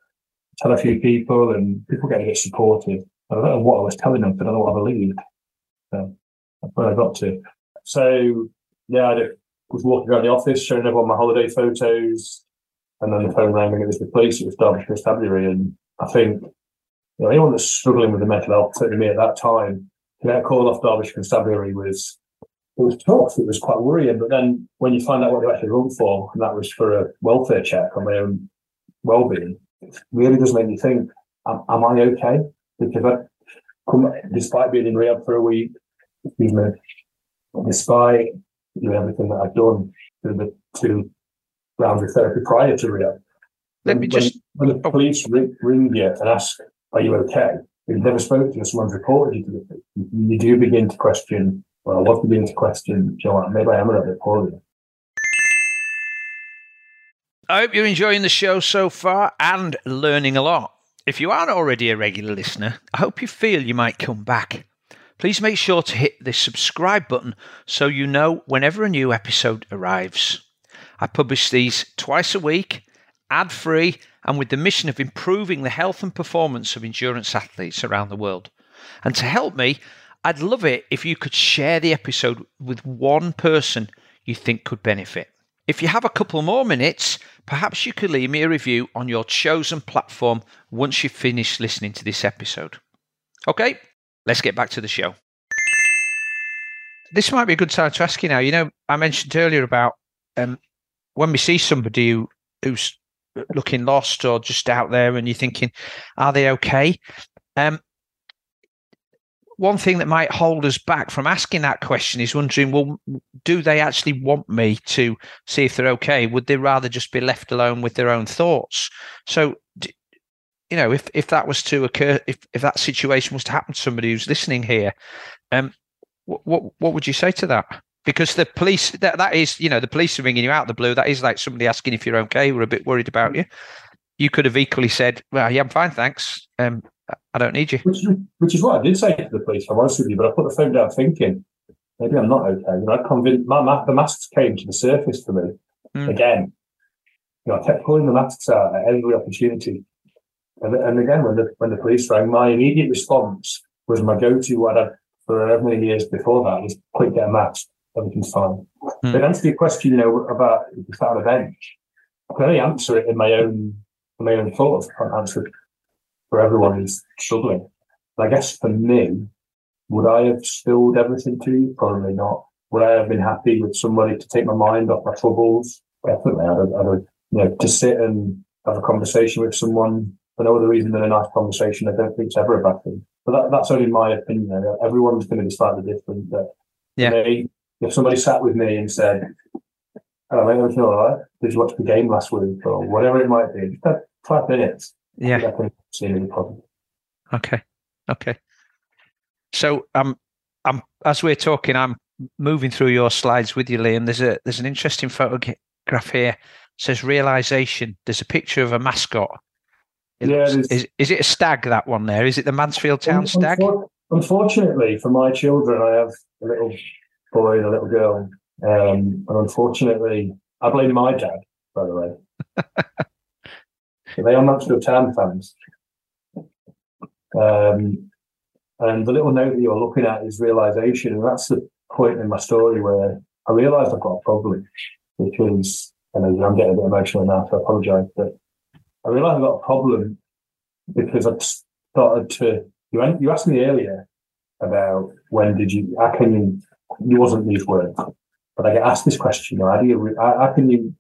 tell a few people and people getting a bit supportive. I don't know what I was telling them, but I don't know what I believed. So that's where I got to. So yeah, I was walking around the office showing everyone my holiday photos, and then the phone rang and it was the police. It was Derbyshire Constabulary, and I think you know anyone that's struggling with the mental health, certainly me at that time, to get a call off Derbyshire Constabulary was it was tough. It was quite worrying. But then when you find out what they actually run for, and that was for a welfare check on my own well-being, it really does make you think, am, am I okay? Because come, despite being in rehab for a week, excuse me, despite you know, everything that I've done in the two rounds of therapy prior to rehab, let me just when, when the oh. police ring, ring you and ask, "Are you okay?" You've never spoken to you, someone's reported you to the police. you do begin to question. Well, I was beginning to question, you know what, maybe I am a little bit poorly. I hope you're enjoying the show so far and learning a lot. If you aren't already a regular listener, I hope you feel you might come back. Please make sure to hit the subscribe button so you know whenever a new episode arrives. I publish these twice a week, ad free, and with the mission of improving the health and performance of endurance athletes around the world. And to help me, I'd love it if you could share the episode with one person you think could benefit. If you have a couple more minutes, perhaps you could leave me a review on your chosen platform once you've finished listening to this episode. Okay, let's get back to the show. This might be a good time to ask you now. You know, I mentioned earlier about um, when we see somebody who, who's looking lost or just out there and you're thinking, are they okay? Um, one thing that might hold us back from asking that question is wondering, well, do they actually want me to see if they're okay? Would they rather just be left alone with their own thoughts? So, you know, if if that was to occur, if if that situation was to happen to somebody who's listening here, um, what what, what would you say to that? Because the police, that that is, you know, the police are ringing you out of the blue. That is like somebody asking if you're okay. We're a bit worried about you. You could have equally said, "Well, yeah, I'm fine, thanks. Um, I don't need you. Which is, which is what I did say to the police, I'm honest with you, but I put the phone down thinking, maybe I'm not okay. You know, I convinced, my, my, the masks came to the surface for me mm. again. You know, I kept pulling the masks out at every opportunity. And, and again, when the, when the police rang, my immediate response was my go-to what I'd for however many years before that was quick get a mask, everything's fine. Mm. But answer your question, you know, about if you found a bench, I can only answer it in my own in my own thoughts. I can't answer for everyone who's struggling. I guess for me, would I have spilled everything to you? Probably not. Would I have been happy with somebody to take my mind off my troubles? Definitely. I'd, I'd, you know, to sit and have a conversation with someone for no other reason than a nice conversation, I don't think it's ever a bad thing. But that, that's only my opinion. Everyone's going to be slightly different. But yeah. Me, if somebody sat with me and said, oh, mate, everything all right? Did you watch the game last week or whatever it might be? Just have five minutes. Yeah. I can see any problem. Okay. Okay. So um I'm as we're talking, I'm moving through your slides with you, Liam. There's a there's an interesting photograph here. It says realization. There's a picture of a mascot. It Yeah, looks- is is it a stag that one there? Is it the Mansfield Town stag? Unfortunately, for my children, I have a little boy and a little girl. Um, and unfortunately, I blame my dad, by the way. [LAUGHS] They are Mansfield Town fans. Um, and the little note that you're looking at is realization. And that's the point in my story where I realized I've got a problem because, and I'm getting a bit emotional now, so I apologize, but I realized I've got a problem because I've started to you, you asked me earlier about when did you, how can you, you wasn't these words, but I get asked this question, how do you, how, how can you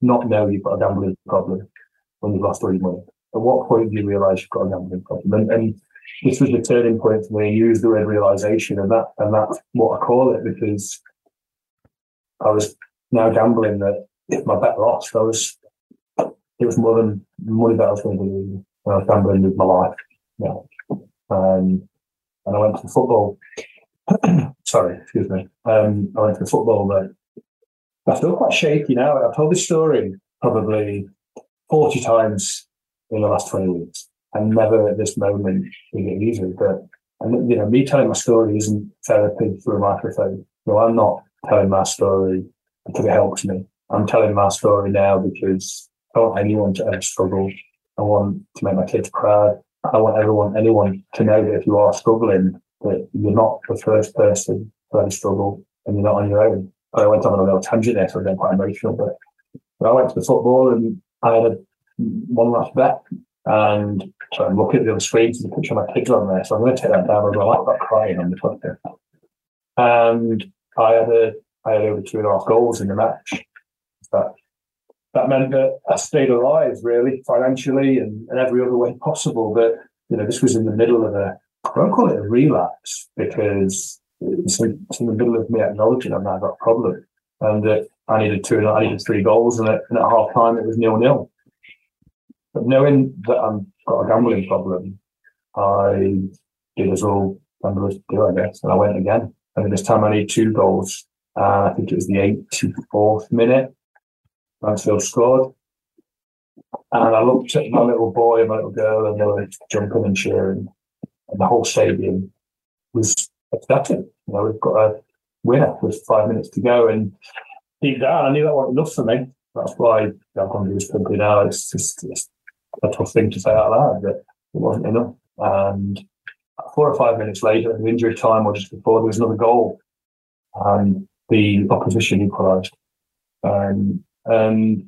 not know you've got a gambling problem when you've lost all your money? At what point do you realise you've got a gambling problem? And, and this was the turning point for me. You used the word realisation, and that and that's what I call it because I was now gambling that if my bet lost, I was it was more than money that I was going to do. I was gambling with my life. Yeah. Um, and I went to football. [CLEARS THROAT] Sorry, excuse me. Um, I went to football, but I feel quite shaky now. I've told this story probably 40 times in the last 20 weeks. And never at this moment is it easy. But, and, you know, me telling my story isn't therapy through a microphone. No, I'm not telling my story because it helps me. I'm telling my story now because I want anyone to ever struggle. I want to make my kids proud. I want everyone, anyone to know that if you are struggling, that you're not the first person to ever struggle and you're not on your own. I went on a little tangent there, so I'm quite emotional, but I went to the football and I had one last bet. And so I'm looking at the other screens and the picture of my kids on there. So I'm going to take that down with my laptop crying on the Twitter. And I had a, I had over two and a half goals in the match. That that meant that I stayed alive, really, financially and, and every other way possible. But you know, this was in the middle of a I won't call it a relapse because it's in, it's in the middle of me acknowledging I've now got a problem and that I needed two and I needed three goals and at, and at half time it was nil nil. But knowing that I've got a gambling problem, I did as all gamblers do, I guess, and I went again. And this time I need two goals. Uh, I think it was the 84th minute. Mansfield scored. And I looked at my little boy and my little girl, and they were jumping and cheering. And the whole stadium was ecstatic. You know, we've got a winner with five minutes to go. And deep down, I knew that wasn't enough for me. That's why I've gone to do this company now. It's just it's a tough thing to say out loud, but it wasn't enough. And four or five minutes later, in injury time or just before, there was another goal. And the opposition equalised. Um, and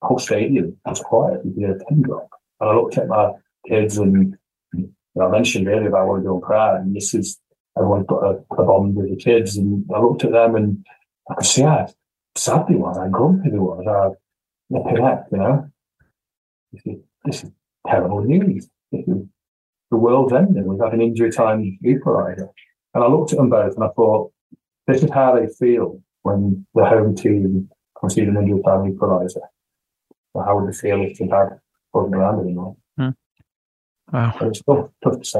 the whole stadium was quiet. Could hear a pin drop. And I looked at my kids and you know, I mentioned earlier about what we're doing proud. And this is, everyone's got a, a bond with the kids. And I looked at them and I could see how sad they was, how grumpy they was, how they connect, you know. This is, this is terrible news. This is, the world's ending. We've had an injury time equaliser. And I looked at them both and I thought, this is how they feel when the home team concede an injury time equaliser. Well, how would they feel if the dad wasn't around anymore? Wow. So it's tough, tough to say.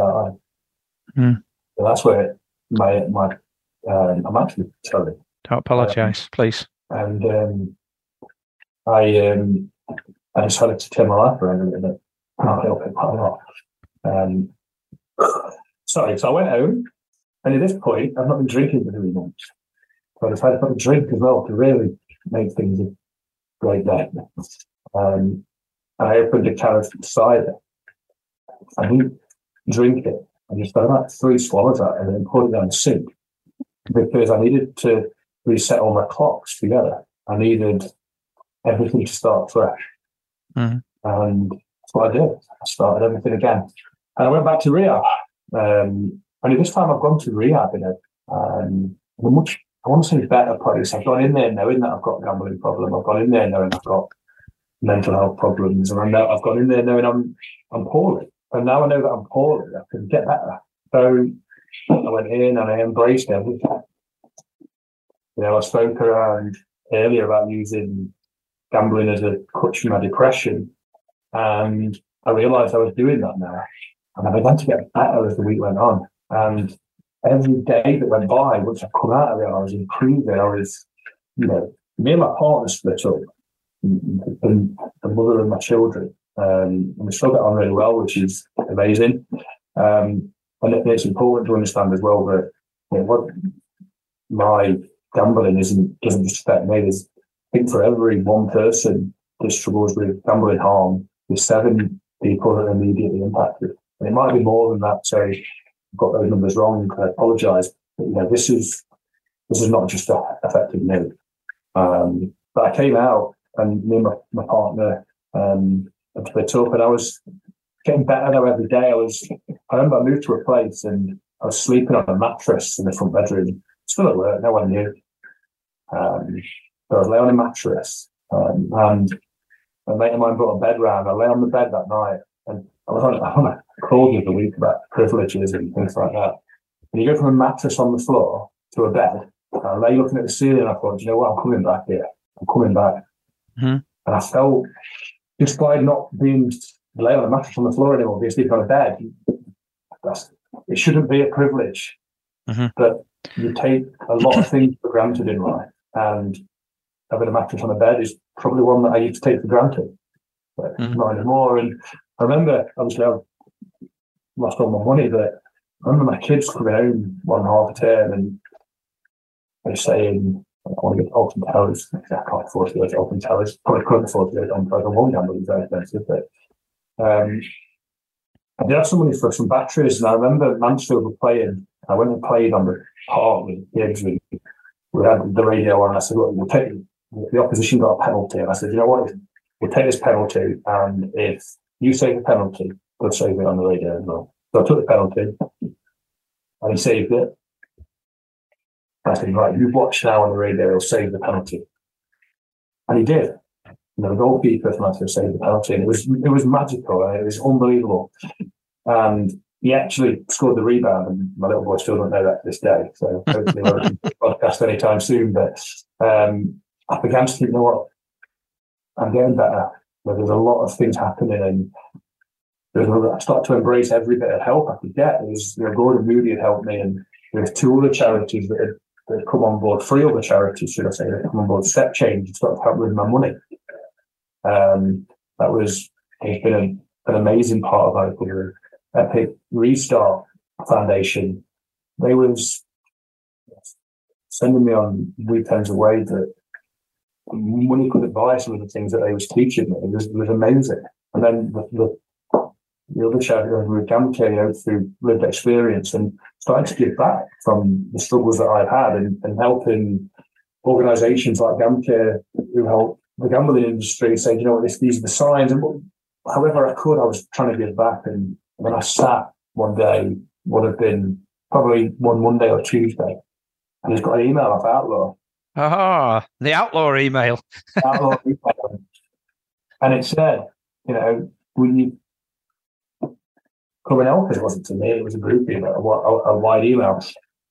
Hmm. So that's where my my um, I'm actually sorry, Don't apologise, please. And um, I um, I decided to turn my life around a little bit. Can't help it quite a lot. Um, sorry, so I went home, and at this point, I've not been drinking for three months. So I decided to have a drink as well to really make things a great day. Um, and I opened a can of cider. I didn't drink it. I just had about three swallows out and then poured it down the sink because I needed to reset all my clocks together. I needed everything to start fresh. Mhm. And that's what I did. I started everything again. And I went back to rehab. Um, only this time I've gone to rehab in a, um, a much, I want to say better place. I've gone in there knowing that I've got a gambling problem. I've gone in there knowing I've got mental health problems. And I know I've gone in there knowing I'm, I'm poorly. And now I know that I'm poorly, I can get better. So I went in and I embraced everything. You know, I spoke around earlier about using gambling as a crutch for my depression. And I realized I was doing that now. And I began to get better as the week went on. And every day that went by, once I come out of it, I was improving. I was, you know, me and my partner split up, and the mother and my children. Um, and we still get on really well, which is amazing. Um, and it's important to understand as well that you know, what my gambling isn't doesn't just affect me. There's, I think for every one person that struggles with gambling harm, there's seven people that are immediately impacted. And it might be more than that. So I've got those numbers wrong. I apologise. But you know, this is this is not just affected me. Um, but I came out and me and my, my partner um, split up, and I was getting better though every day. I was. I remember I moved to a place and I was sleeping on a mattress in the front bedroom. Still at work, no one knew. Um, so I was laying on a mattress, um, and a mate of mine brought a bed round. I lay on the bed that night, and I was on, [LAUGHS] on a call the other week about privileges and things like that. And you go from a mattress on the floor to a bed. I lay looking at the ceiling. And I thought, you know what? I'm coming back here. I'm coming back. Mm-hmm. And I felt just by not being lay on a mattress on the floor anymore, being sleeping on a bed, that's, it shouldn't be a privilege. Mm-hmm. But you take a lot of things for granted in life. And having a mattress on a bed is probably one that I used to take for granted, but mm-hmm. not anymore. And I remember, obviously, I've lost all my money, but I remember my kids coming home one half a term and they're saying, I want to get Alton Towers. I can't afford to go to Alton Towers. Probably couldn't afford to go to Alton Towers. I won't gamble, it's very expensive. But um, I did have some money for some batteries, and I remember Mansfield were playing. I went and played on the park with kids. We, we had the radio on, and I said, Look, we'll take the opposition got a penalty. And I said, You know what? We'll take this penalty, and if you save the penalty, we'll save it on the radio as well. So I took the penalty, and he saved it. I said, right, you watch now on the radio, he'll save the penalty. And he did. You know, the goalkeeper managed to save the penalty, and it was it was magical. It was unbelievable. And he actually scored the rebound, and my little boy still don't know that to this day. So hopefully won't podcast anytime soon. But um, I began to think, you know what, I'm getting better. But there's a lot of things happening, and I started to embrace every bit of help I could get. There's you know, Gordon Moody had helped me, and there's two other charities that had that come on board, three other charities, should I say, that come on board, Step Change, and started help with my money. Um, that was has been an, an amazing part of our career. Epic Restart Foundation, they was sending me on weekends away that money couldn't buy some of the things that they was teaching me. It was, it was amazing. And then the, the the other charity uh, with GamCare, you know, through lived experience and starting to give back from the struggles that I've had and, and helping organisations like GamCare who help the gambling industry say, you know what, this, these are the signs. And however I could, I was trying to give back. And when I sat one day, would have been probably one Monday or Tuesday, and he's got an email off Outlaw. Ah, the Outlaw email. [LAUGHS] outlaw email. And it said, you know, we come and help. It wasn't to me, it was a group email, a, a, a wide email.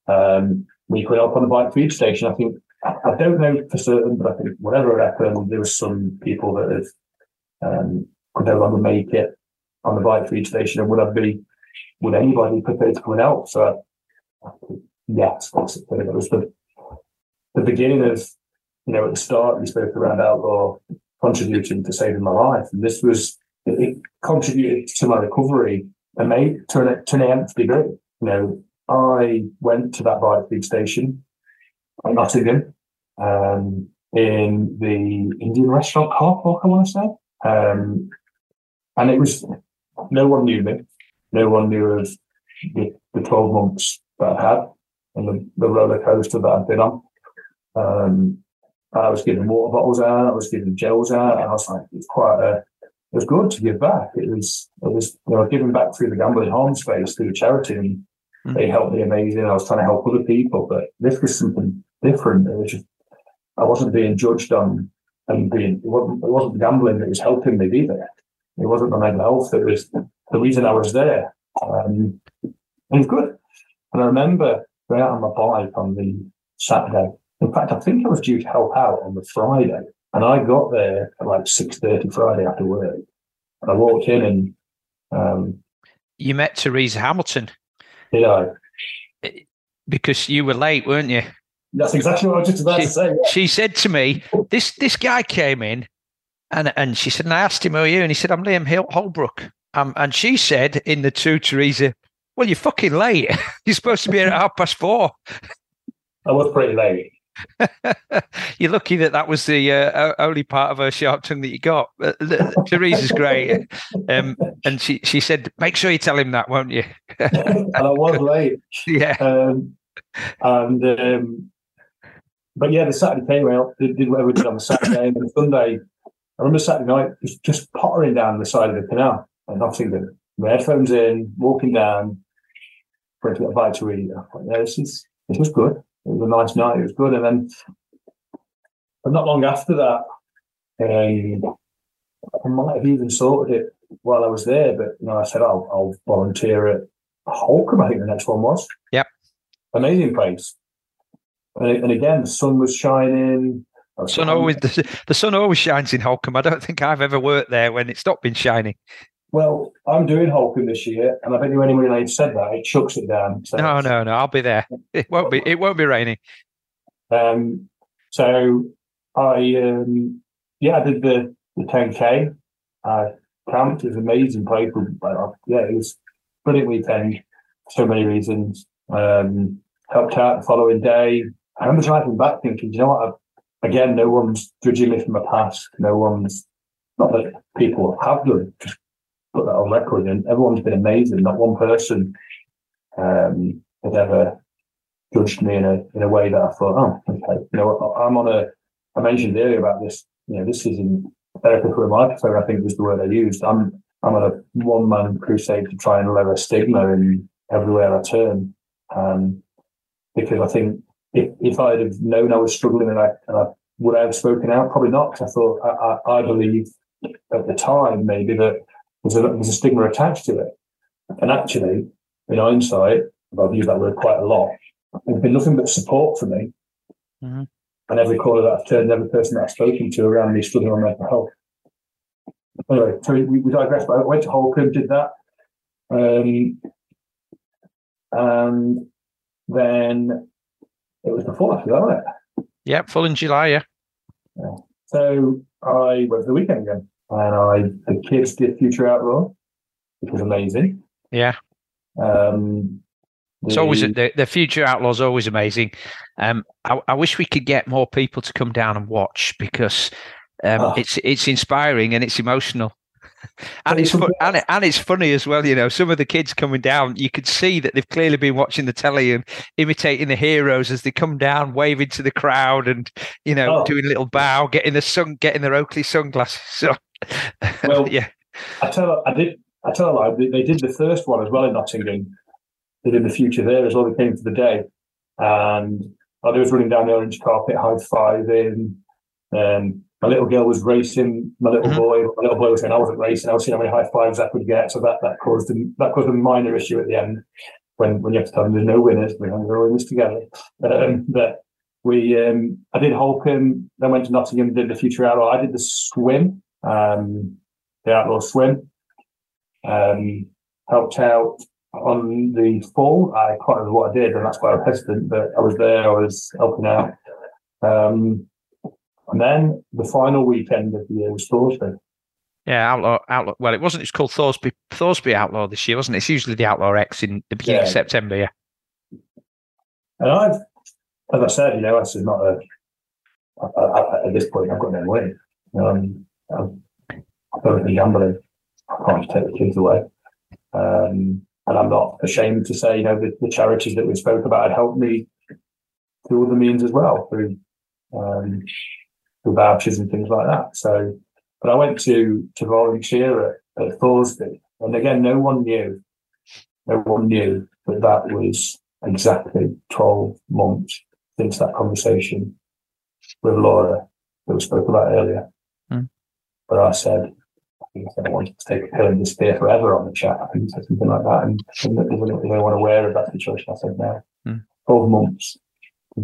Um, we could help on the bike feed station. I think, I don't know for certain, but I think whatever happened, there was some people that have, um, could no longer make it on the bike feed station. And would I be, would anybody prepared to come and help? So, yes, basically, it was the, the beginning of, you know, at the start, we spoke around outlaw contributing to saving my life. And this was, it, it contributed to my recovery and they to an, to an nth degree. You know, I went to that bike feed station in Nottingham um, in the Indian restaurant car park, I want to say. Um, and it was, no one knew me. No one knew of the, the 12 months that I had and the, the roller coaster that I'd been on. Um, I was giving water bottles out, I was giving gels out, and I was like, it's quite a it was good to give back. It was it was you know giving back through the gambling harm space through charity, and mm-hmm. they helped me amazing. I was trying to help other people, but this was something different. It was just I wasn't being judged on and being it wasn't, it wasn't gambling that was helping me either. It wasn't the mental health that was the reason I was there. Um, it was good. And I remember going out on my bike on the Saturday In fact, I think I was due to help out on the Friday, and I got there at like six thirty Friday after work. And I walked in, and um, you met Teresa Hamilton. Did I? Because you were late, weren't you? That's exactly what I was just about she, to say. Yeah. She said to me, "This this guy came in, and and she said, and I asked him who are you, and he said, I'm Liam Colebrook. Um, and she said in the two Teresa, well, you're fucking late. [LAUGHS] you're supposed to be here at half past four. I was pretty late. [LAUGHS] You're lucky that that was the uh, only part of her sharp tongue that you got. Uh, Teresa's great, um, and she she said, "Make sure you tell him that, won't you?" [LAUGHS] and I was late. Yeah. Um, and um, but yeah, the Saturday came out, did, did whatever we did on the Saturday, and the Sunday. I remember Saturday night just just pottering down the side of the canal, and obviously the, the headphones in, walking down, for to get a bite to eat. yeah, this is this was good. It was a nice night. It was good, and then but not long after that, um, I might have even sorted it while I was there. But you know, I said I'll, I'll volunteer at Holkham. I think the next one was. Yep. Amazing place. And, and again, the sun was shining. Sun always the, the sun always shines in Holkham. I don't think I've ever worked there when it's not been shining. Well, I'm doing Holkham this year, and I bet you anyone who said that it chucks it down. So. No, no, no. I'll be there. [LAUGHS] It won't be. It won't be raining. Um. So I um. Yeah, I did the the 10k. I camped. It was amazing place. Yeah, it was brilliant weekend. For so many reasons. Um. Helped out the following day. I remember driving back thinking, you know what? I, again, no one's judging me from my past. No one's not that people have done, just put that on record. And everyone's been amazing. Not one person um, has ever judged me in a in a way that I thought, oh, okay, you know, I'm on a. I mentioned earlier about this. You know, this isn't therapy for a. I think was the word I used. I'm I'm on a one man crusade to try and lower stigma in everywhere I turn. Um, because I think if, if I'd have known I was struggling and I, and I would I have spoken out? Probably not, because I thought I, I, I believe at the time maybe that there's a, there's a stigma attached to it. And actually, in hindsight, I've used that word quite a lot, there's been nothing but support for me. Mm-hmm. And every caller that I've turned, every person that I've spoken to around me struggling on mental health. Anyway, so we, we digress. I went to Holkham, did that. Um, and then it was before after that, wasn't it? Yeah, full in July, yeah. yeah. So I went for the weekend again and I the kids did Future Outlaw, which was amazing. Yeah. Um, the, it's always the, the Future Outlaws always amazing. Um, I, I, wish we could get more people to come down and watch because um, oh. it's it's inspiring and it's emotional. and it's fun, and, it, and it's funny as well. You know, some of the kids coming down, you could see that they've clearly been watching the telly and imitating the heroes as they come down, waving to the crowd, and you know, oh. doing a little bow, getting the sun, getting their Oakley sunglasses. [LAUGHS] So, [LAUGHS] well, yeah, I tell I did. I tell they did the first one as well in Nottingham. They did the future there as well. They came to the day, and they was running down the orange carpet, high five in. Um, my little girl was racing. My little mm-hmm. boy, my little boy was saying I wasn't racing. I was seeing how many high fives I could get. So that that caused a, that caused a minor issue at the end when when you have to tell them there's no winners. We're all in this together. Um, but we, um, I did Holkham, then went to Nottingham, did the Future Outlaw. I did the swim, um, the outlaw swim. Um, helped out on the fall. I quite remember what I did, and that's why I was hesitant. But I was there. I was helping out. Um, and then the final weekend of the year was Thoresby. Yeah, Outlaw, Outlaw. Well, it wasn't. It's called Thorsby, Thoresby Outlaw this year, wasn't it? It's usually the Outlaw X in the beginning yeah. of September. Yeah. And I've, as I said, you know, this is not a. I, I, at this point, I've got no way. Um, I'm currently gambling. I can't take the kids away. Um, and I'm not ashamed to say, you know, the, the charities that we spoke about helped me through other means as well, through um, vouchers and things like that. So, but I went to to volunteer at, at and again, no one knew, no one knew that that was exactly twelve months since that conversation with Laura that we spoke about earlier. I said, I think I wanted to take a pill and disappear forever on the chat. I think said something like that. And, and is anyone aware of that situation? I said no. Mm. Twelve months,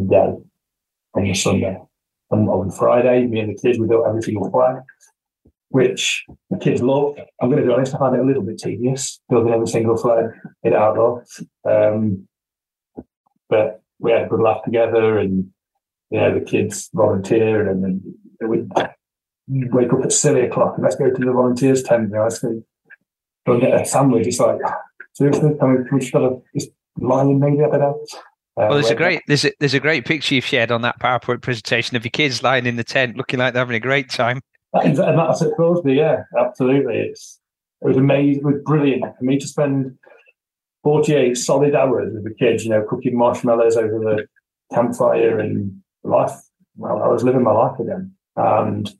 day on the Sunday. And on Friday, me and the kids, we built every single flag, which the kids love. I'm going to be honest, I find it a little bit tedious building every single flag in outdoor. Um, but we had a good laugh together and, you know, the kids volunteered and then we wake up at silly o'clock and let's go to the volunteers tent. You know, let's go, go and get a sandwich. It's like, seriously, can we, can we just got a just maybe? I don't know. Uh, well, there's a great there's a, there's a great picture you've shared on that PowerPoint presentation of your kids lying in the tent, looking like they're having a great time. And that's at Thoresby, yeah, absolutely. It's it was amazing, it was brilliant for me to spend 48 solid hours with the kids, you know, cooking marshmallows over the campfire and life. Well, I was living my life again. And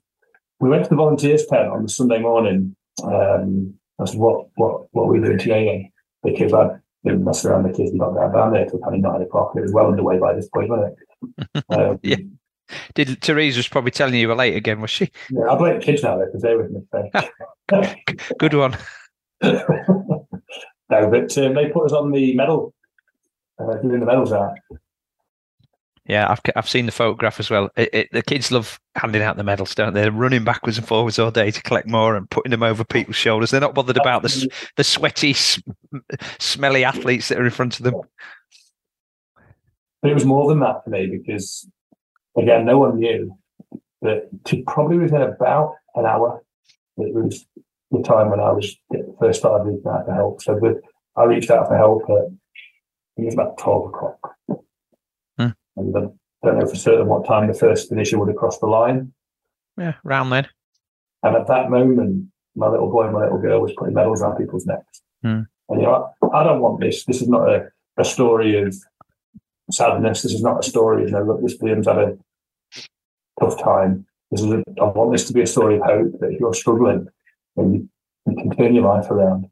we went to the volunteers tent on the Sunday morning. Um, I said, what, what, what are we doing today? Because I'd been messing around the kids and got down, down there till kind of nine o'clock. It was well underway by this point, wasn't it? [LAUGHS] Um, yeah. Did Therese was probably telling you you were late again, was she? Yeah, I blame the kids now because they're with me. [LAUGHS] Good one. [LAUGHS] no, but um, they put us on the medal, uh, doing the medals out. Yeah, I've I've seen the photograph as well. It, it, the kids love handing out the medals, don't they? They're running backwards and forwards all day to collect more and putting them over people's shoulders. They're not bothered about the the sweaty, smelly athletes that are in front of them. But it was more than that for me because, again, no one knew that to probably within about an hour, it was the time when I was first started reaching out for help. So I reached out for help at it was about twelve o'clock and I don't know for certain what time the first finisher would have crossed the line. Yeah, round then. And at that moment, my little boy and my little girl was putting medals around people's necks. Mm. And you know, I, I, don't want this. This is not a, a story of sadness. This is not a story, you know, look, this Liam's had a tough time. This is a, I want this to be a story of hope that if you're struggling, then you, you can turn your life around.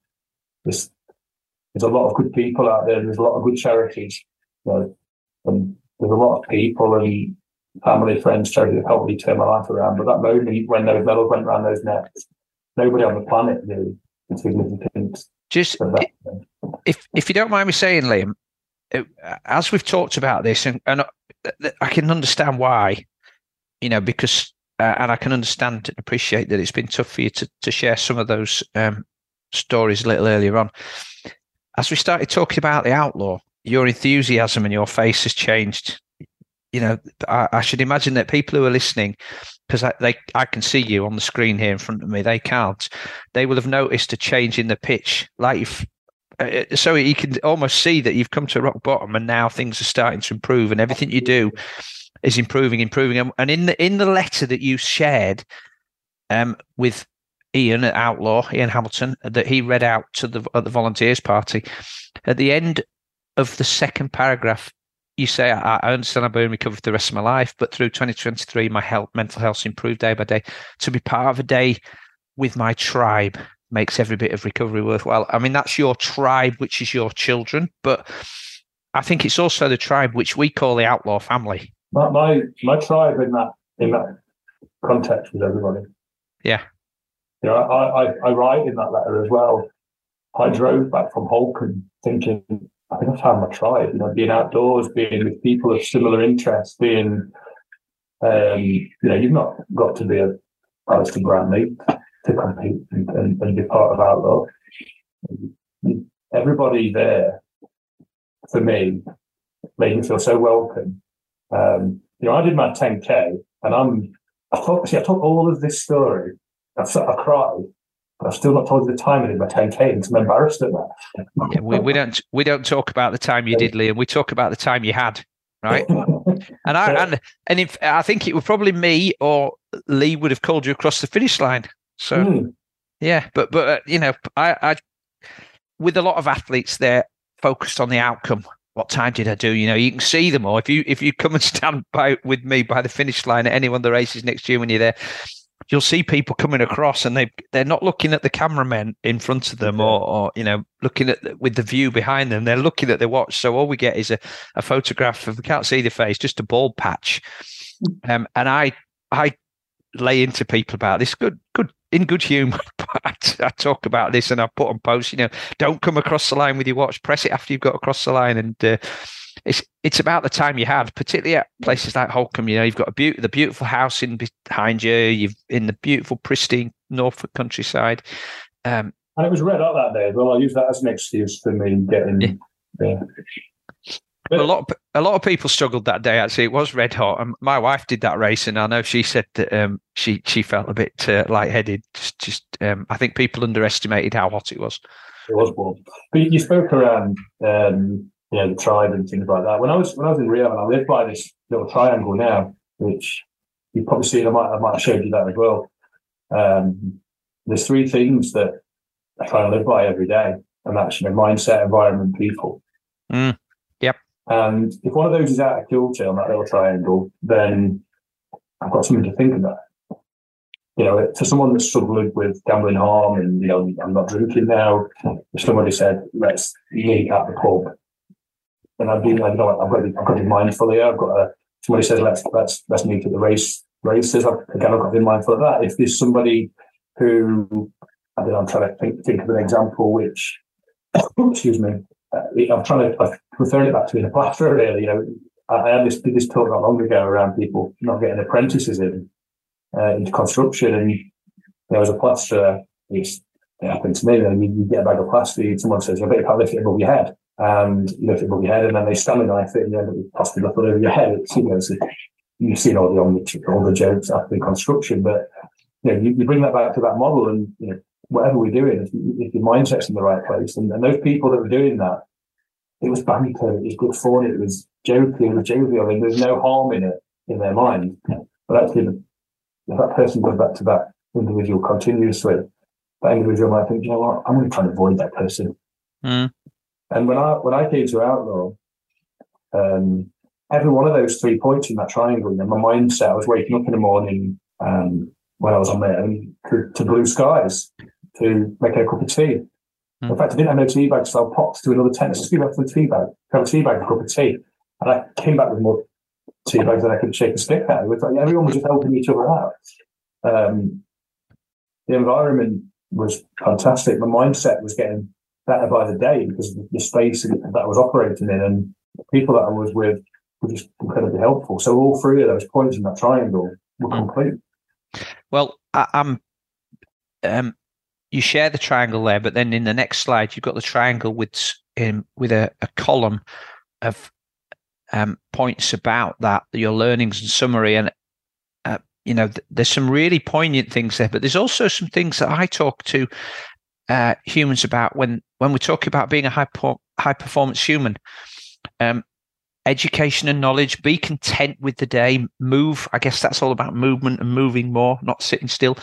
There's, there's a lot of good people out there. There's a lot of good charities. You know, and there's a lot of people and family, friends, charity that helped me turn my life around. But that moment when those medals went around those necks, nobody on the planet knew the significance. Just if if you don't mind me saying, Liam, it, as we've talked about this, and, and I can understand why, you know, because uh, and I can understand and appreciate that it's been tough for you to to share some of those um, stories a little earlier on. As we started talking about the outlaw, your enthusiasm and your face has changed. You know, I, I should imagine that people who are listening, because I, they, I can see you on the screen here in front of me, they can't. They will have noticed a change in the pitch, like you've uh, uh, so you can almost see that you've come to rock bottom and now things are starting to improve and everything you do is improving improving and in the in the letter that you shared um, with Ian at Outlaw Ian Hamilton that he read out to the at the volunteers party at the end of the second paragraph, you say, I, I understand I've been recovered for the rest of my life, but through 2023, my health, mental health improved day by day. To be part of a day with my tribe makes every bit of recovery worthwhile. I mean, that's your tribe, which is your children, but I think it's also the tribe which we call the outlaw family. My my, my tribe in that in that context with everybody. Yeah. Yeah, you know, I, I, I write in that letter as well. I drove back from Holkham thinking I think I found my tribe. You know, being outdoors, being with people of similar interests, being, um, you know, you've not got to be a Alistair Brownlee to compete and, and, and, be part of Outlaw. Everybody there, for me, made me feel so welcome. Um, you know, I did my 10k, and I'm. I thought, see, I took all of this story. I, I cried I've still not told you the time I did my 10k, and I'm embarrassed at that. Yeah, we, we don't we don't talk about the time you did, Liam. We talk about the time you had, right? and I [LAUGHS] and and if I think it was probably me or Lee would have called you across the finish line. So mm. yeah, but but uh, you know, I, I with a lot of athletes, they're focused on the outcome. What time did I do? You know, you can see them all. If you if you come and [LAUGHS] stand by with me by the finish line at any one of the races next year when you're there, you'll see people coming across and they they're not looking at the cameramen in front of them or, or you know looking at the, with the view behind them. They're looking at their watch. So all we get is a, a photograph of we can't see the face just a bald patch. Um, and i i lay into people about this. Good good in good humor [LAUGHS] I, I talk about this and i put on posts you know don't come across the line with your watch. Press it after you've got across the line and uh, it's it's about the time you have, particularly at places like Holkham. You know, you've got a beautiful, the beautiful house in behind you. You've in the beautiful, pristine Norfolk countryside. Um, and it was red hot that day as well. I use that as an excuse for me getting. Yeah. yeah. But, a lot, of, a lot of people struggled that day. Actually, it was red hot, and my wife did that race, and I know she said that um, she she felt a bit uh, lightheaded. Just, just um, I think people underestimated how hot it was. It was warm. But you spoke around, um, you know, the tribe and things like that. When I was when I was in Rio, and I lived by this little triangle now, which you've probably seen. I might I might have showed you that as well. Um, there's three things that I try and live by every day, and that's you know mindset, environment, people. Mm. Yep. And if one of those is out of kilter on that little triangle, then I've got something to think about. You know, for someone that's struggled with gambling harm and, you know, I'm not drinking now, if somebody said, let's meet at the pub, then I've been like, you know, I've got to be, I've got to be mindful here. I've got to, somebody says, let's, let's, let's meet at the race races. Again, I've got to be mindful of that. If there's somebody who, I don't know, I'm trying to think, think of an example which, [COUGHS] excuse me, uh, I'm trying to I'm it back to being a plasterer. Really, you know, I, I had this did this talk not long ago around people not getting apprentices in uh, into construction, and you know, as a plasterer, it's it happened to me. Know, you, you get a bag of plaster, someone says, "I bet you can't lift it above your head," and you lift it above your head, and then they stand knife it, and you with plaster up over your head. It's, you know, it's, you've seen all the all the jokes after construction, but you know, you, you bring that back to that model, and you know, whatever we're doing, if, if your mindset's in the right place, and, and those people that were doing that, it was banter, it was good fun, it it was joking, it was jovial, and there's no harm in it in their mind. But actually, if that person goes back to that individual continuously, that individual might think, you know what, I'm going to try and avoid that person. Mm. And when I when I came to Outlaw, um, every one of those three points in that triangle, know, my mindset, I was waking up in the morning um, when I was on there to, to blue skies to make a cup of tea. Mm. In fact, I didn't have no tea bag, so I popped to another tent. Excuse me for the tea bag. Have a tea bag, a cup of tea. And I came back with more tea bags than I could shake a stick at. It was like everyone was just helping each other out. Um, the environment was fantastic. My mindset was getting better by the day because of the space that I was operating in and the people that I was with were just incredibly helpful. So all three of those points in that triangle were hmm. complete. Well, I, am um, you share the triangle there, but then in the next slide you've got the triangle with um, with a, a column of um, points about that your learnings and summary and uh, you know th- there's some really poignant things there but there's also some things that i talk to uh, humans about when when we talk about being a high po- high performance human um, education and knowledge be content with the day move i guess that's all about movement and moving more not sitting still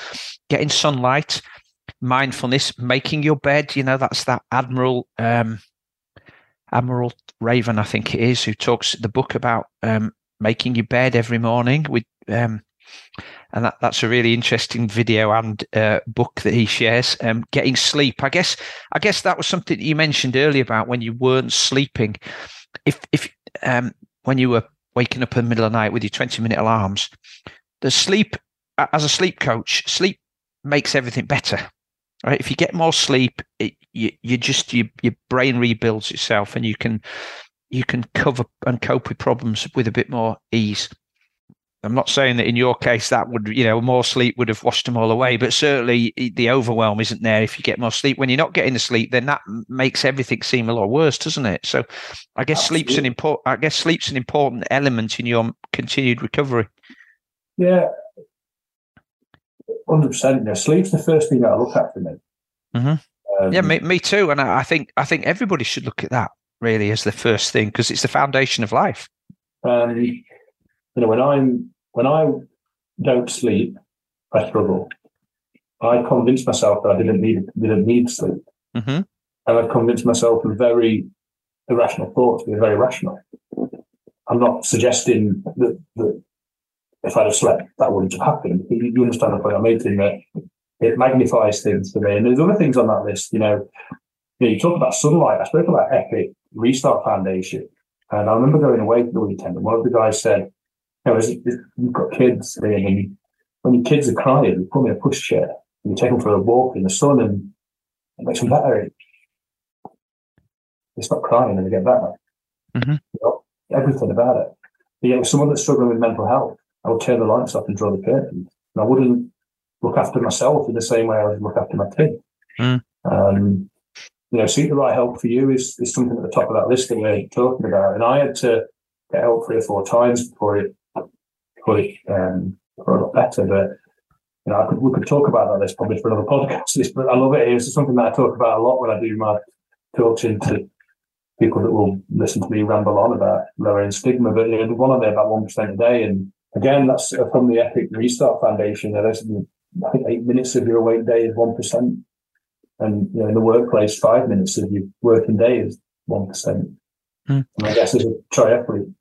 getting sunlight mindfulness, making your bed. You know, that's that Admiral um, Admiral Raven, I think it is, who talks the book about um, making your bed every morning with. Um, and that, that's a really interesting video and uh, book that he shares. Um, getting sleep, I guess. I guess that was something that you mentioned earlier about when you weren't sleeping. If if um, when you were waking up in the middle of the night with your twenty minute alarms, the sleep as a sleep coach, sleep makes everything better. Right? If you get more sleep, it, you you just you, your brain rebuilds itself, and you can you can cover and cope with problems with a bit more ease. I'm not saying that in your case that would, you know, more sleep would have washed them all away, but certainly the overwhelm isn't there if you get more sleep. When you're not getting the sleep, then that makes everything seem a lot worse, doesn't it? So, I guess Absolutely. sleep's an important. I guess sleep's an important element in your continued recovery. Yeah, hundred percent. Know, sleep's the first thing I look at for me. Mm-hmm. Um, yeah, me, me too. And I, I, think I think everybody should look at that really as the first thing because it's the foundation of life. Um, you know, when I'm when I don't sleep, I struggle. I convinced myself that I didn't need didn't need sleep, mm-hmm. and I convinced myself of very irrational thoughts. They're very rational. I'm not suggesting that, that if I'd have slept, that wouldn't have happened. You, you understand the point I'm making that it magnifies things for me. And there's other things on that list, you know. You, know, you talk about sunlight. I spoke about Epic Restart Foundation. And I remember going away for the weekend, and one of the guys said, you know, you've got kids, and when your kids are crying, you put them in a pushchair, and you take them for a walk in the sun, and it makes them better. They stop crying and they get better. Mm-hmm. You know? everything about it. But yet, with someone that's struggling with mental health, I would turn the lights off and draw the curtains. And I wouldn't look after myself in the same way I would look after my kid. Mm. Um, you know, seek the right help for you is, is something at the top of that list that we're talking about. And I had to get help three or four times before it, it, um, before it got better. But you know, I could, we could talk about that list probably for another podcast. This, But I love it. It's something that I talk about a lot when I do my talking to people that will listen to me ramble on about lowering stigma. But you know, one on there about one percent a day, and again, that's from the Epic Restart Foundation. There's I think eight minutes of your awake day is one percent, and you know, in the workplace, five minutes of your working day is one percent. Mm. I guess as a triathlete,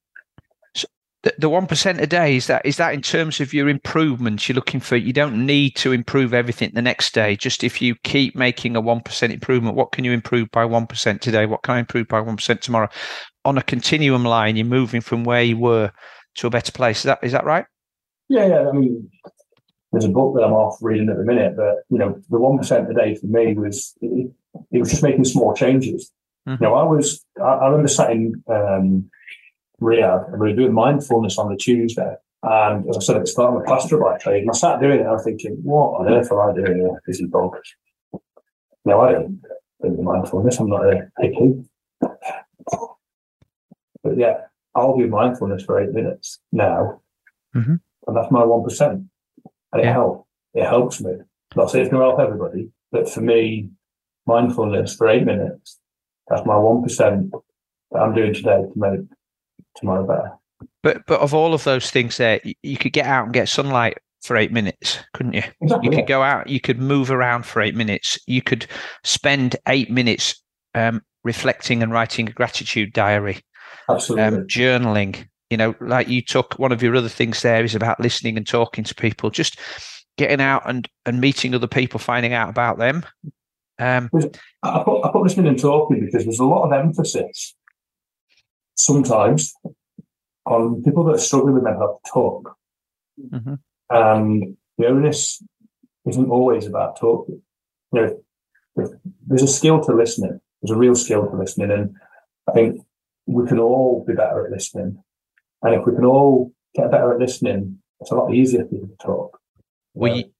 the one percent a day is that is that in terms of your improvements you're looking for? You don't need to improve everything the next day just if you keep making a one percent improvement what can you improve by one percent today? What can i improve by one percent tomorrow? On a continuum line you're moving from where you were to a better place. Is that is that right? Yeah yeah i mean there's a book that i'm off reading at the minute but you know the one percent a day for me was it, it, was just making small changes. Mm-hmm. you know i was i, I remember sat in um, rehab and we were doing mindfulness on the Tuesday. And as I said at the start, I'm a plaster by trade. And I sat doing it I was thinking, what on earth am I doing here? This is bonkers. No, I don't do mindfulness. I'm not a hippie. But yeah, I'll do mindfulness for eight minutes now. Mm-hmm. And that's my 1%. And it Yeah. helps. It helps me. Not saying it's going to help everybody, but for me, mindfulness for eight minutes, that's my 1% that I'm doing today to make tomorrow better. but but of all of those things there you could get out and get sunlight for eight minutes couldn't you Exactly. you yeah. could go out you could move around for eight minutes you could spend eight minutes um, reflecting and writing a gratitude diary Absolutely. um, journaling you know like you took one of your other things there is about listening and talking to people just getting out and and meeting other people finding out about them um I put, I put listening and talking because there's a lot of emphasis sometimes on people that are struggling with mental health talk. mhm. And the onus isn't always about talking. You know, if- there's a skill to listening. There's a real skill to listening. And I think we can all be better at listening. And if we can all get better at listening, it's a lot easier for people to talk. we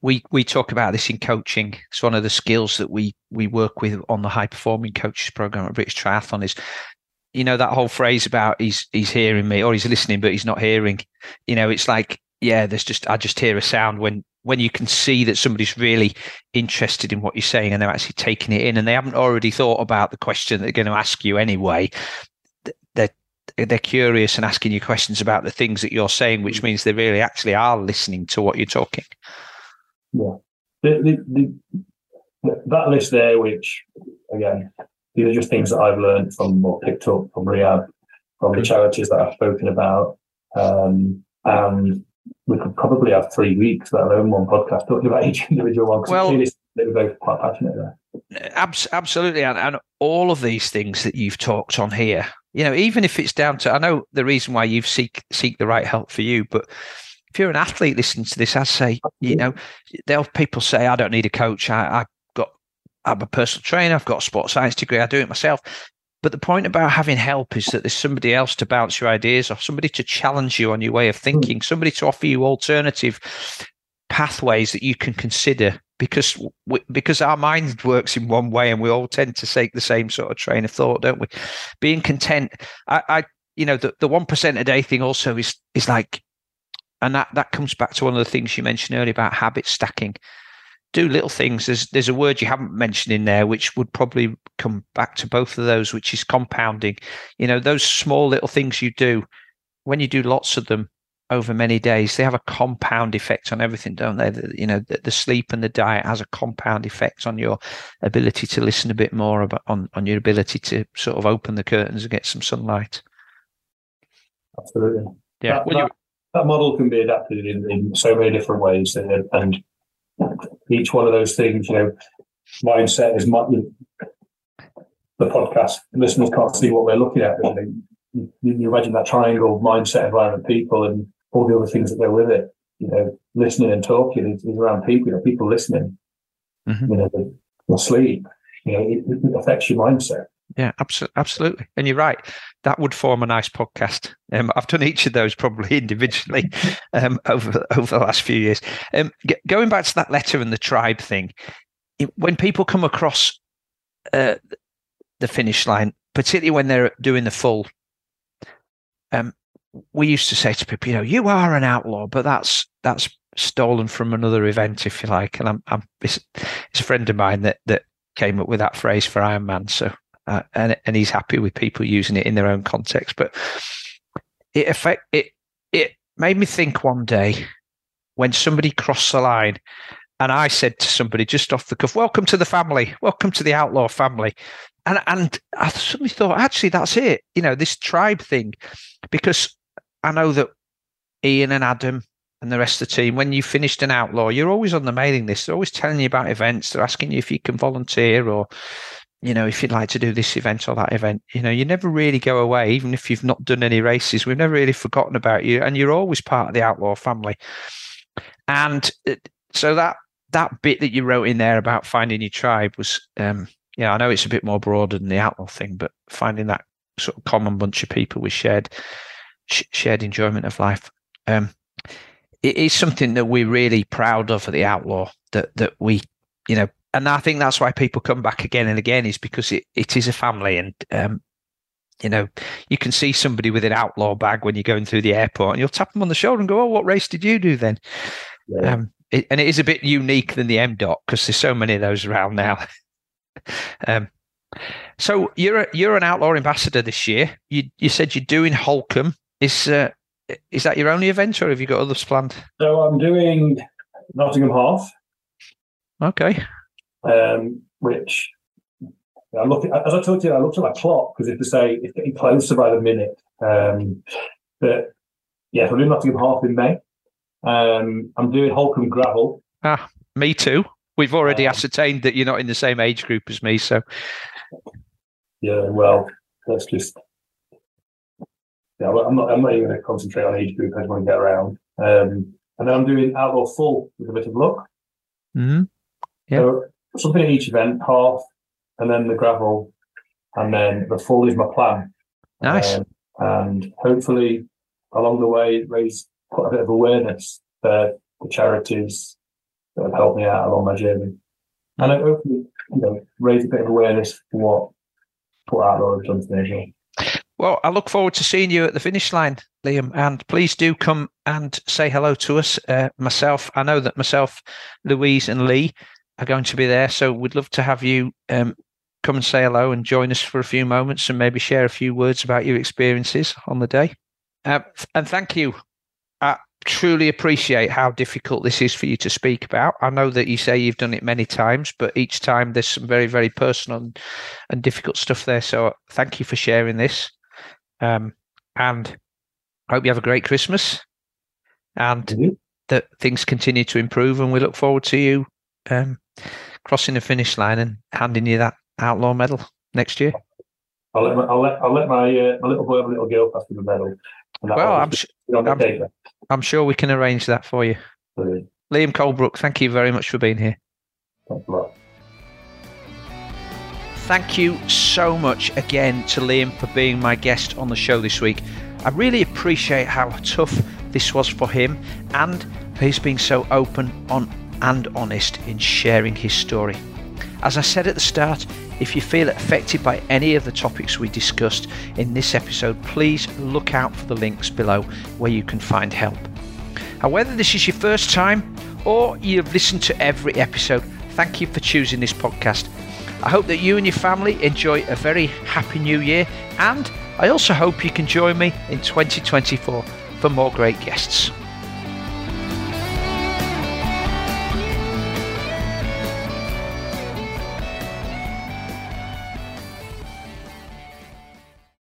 we we talk about this in coaching it's one of the skills that we we work with on the high performing coaches program at british triathlon is you know that whole phrase about he's he's hearing me or he's listening but he's not hearing. You know it's like yeah there's just i just hear a sound when when you can see that somebody's really interested in what you're saying and they're actually taking it in and they haven't already thought about the question they're going to ask you anyway. They're they're curious and asking you questions about the things that you're saying which means they really actually are listening to what you're talking. The, the, the, that list there, which again, these are just things that I've learned from or picked up from rehab, from the charities that I've spoken about. Um, and we could probably have three weeks, let alone one podcast, talking about [LAUGHS] each individual one. Well- they were both quite passionate there. Abs- absolutely, and, and all of these things that you've talked on here, you know, even if it's down to, I know the reason why you've seek seek the right help for you, but if you're an athlete listening to this, I'd say, you know, they'll people say, I don't need a coach. I, got, I'm a personal trainer. I've got a sports science degree. I do it myself. But the point about having help is that there's somebody else to bounce your ideas off, somebody to challenge you on your way of thinking, hmm. somebody to offer you alternative pathways that you can consider because we, because our mind works in one way and we all tend to take the same sort of train of thought don't we being content i, I you know the, the 1% a day thing also is is like and that that comes back to one of the things you mentioned earlier about habit stacking do little things there's there's a word you haven't mentioned in there which would probably come back to both of those which is compounding you know those small little things you do when you do lots of them over many days, they have a compound effect on everything, don't they? The, you know, the, the, sleep and the diet has a compound effect on your ability to listen a bit more about on, on your ability to sort of open the curtains and get some sunlight. Absolutely. Yeah. That, that, that model can be adapted in, in so many different ways. And, and each one of those things, you know, mindset is my, the podcast. Listeners can't see what we're looking at. Really. You, you imagine that triangle mindset, environment, people, and all the other things that go with it. You know, listening and talking is, is around people. You know, people listening. Mm-hmm. You know, the, the sleep. You know, it, it, affects your mindset. Yeah, absolutely. And you're right. That would form a nice podcast. Um, I've done each of those probably [LAUGHS] individually um, over over the last few years. Um, g- going back to that letter and the tribe thing, it, when people come across uh, the finish line, particularly when they're doing the full, um, we used to say to people, you know, you are an outlaw, but that's that's stolen from another event, if you like. And I'm, I'm it's, it's a friend of mine that that came up with that phrase for Ironman. So uh, and and he's happy with people using it in their own context. But it affect it it made me think one day when somebody crossed the line, and I said to somebody just off the cuff, "Welcome to the family. Welcome to the outlaw family." And and I suddenly thought, actually, that's it. You know, this tribe thing, because I know that Ian and Adam and the rest of the team, when you finished an outlaw, you're always on the mailing list. They're always telling you about events. They're asking you if you can volunteer or you know, if you'd like to do this event or that event, you know, you never really go away, even if you've not done any races. We've never really forgotten about you, and you're always part of the outlaw family. And so that that bit that you wrote in there about finding your tribe was, um, yeah, I know it's a bit more broader than the outlaw thing, but finding that sort of common bunch of people with shared shared enjoyment of life. Um, it is something that we're really proud of at the outlaw that that we, you know, and I think that's why people come back again and again is because it, it is a family and um, you know you can see somebody with an outlaw bag when you're going through the airport and you'll tap them on the shoulder and go oh what race did you do then? Yeah. um, it, and it is a bit unique than the M-Dot because there's so many of those around now. [LAUGHS] Um, so you're a, you're an outlaw ambassador this year. You you said you're doing Holkham. Is uh, is that your only event or have you got others planned? So I'm doing Nottingham Half okay um, which I look at, as I told you, I looked at my clock because if to say it's getting closer by the minute. Um, but yeah, I'm doing Nottingham Half in May. Um, I'm doing Holkham Gravel. Ah, me too. We've already um, ascertained that you're not in the same age group as me, so yeah. Well, let's just yeah. I'm not. I'm not even going to concentrate on age group. I just want to get around. Um, and then I'm doing Outlaw Full with a bit of luck. Mm-hmm. Yeah. So something at each event, half, and then the gravel, and then the full is my plan. Nice. Um, and hopefully, along the way, raise quite a bit of awareness for the charities that have helped me out along my journey. And I hopefully, you know, raise a bit of awareness for what what Outlaw have done to me well. I look forward to seeing you at the finish line, Liam. And please do come and say hello to us. Uh, myself, I know that myself, Louise, and Lee are going to be there. So we'd love to have you um, come and say hello and join us for a few moments and maybe share a few words about your experiences on the day. Uh, and thank you. I truly appreciate how difficult this is for you to speak about. I know that you say you've done it many times, but each time there's some very, very personal and, and difficult stuff there. So thank you for sharing this. Um, and I hope you have a great Christmas and mm-hmm. that things continue to improve. And we look forward to you um, crossing the finish line and handing you that outlaw medal next year? I'll let my, I'll let, I'll let my, uh, my little boy and little girl pass me the medal. Well, I'm, sh- I'm, I'm, sure we can arrange that for you. Brilliant. Liam Colebrook, thank you very much for being here. Thanks a lot. Thank you so much again to Liam for being my guest on the show this week. I really appreciate how tough this was for him and for his being so open on and honest in sharing his story. As I said at the start, if you feel affected by any of the topics we discussed in this episode, please look out for the links below where you can find help. Now, whether this is your first time or you've listened to every episode, thank you for choosing this podcast. I hope that you and your family enjoy a very happy new year, and I also hope you can join me in 2024 for more great guests.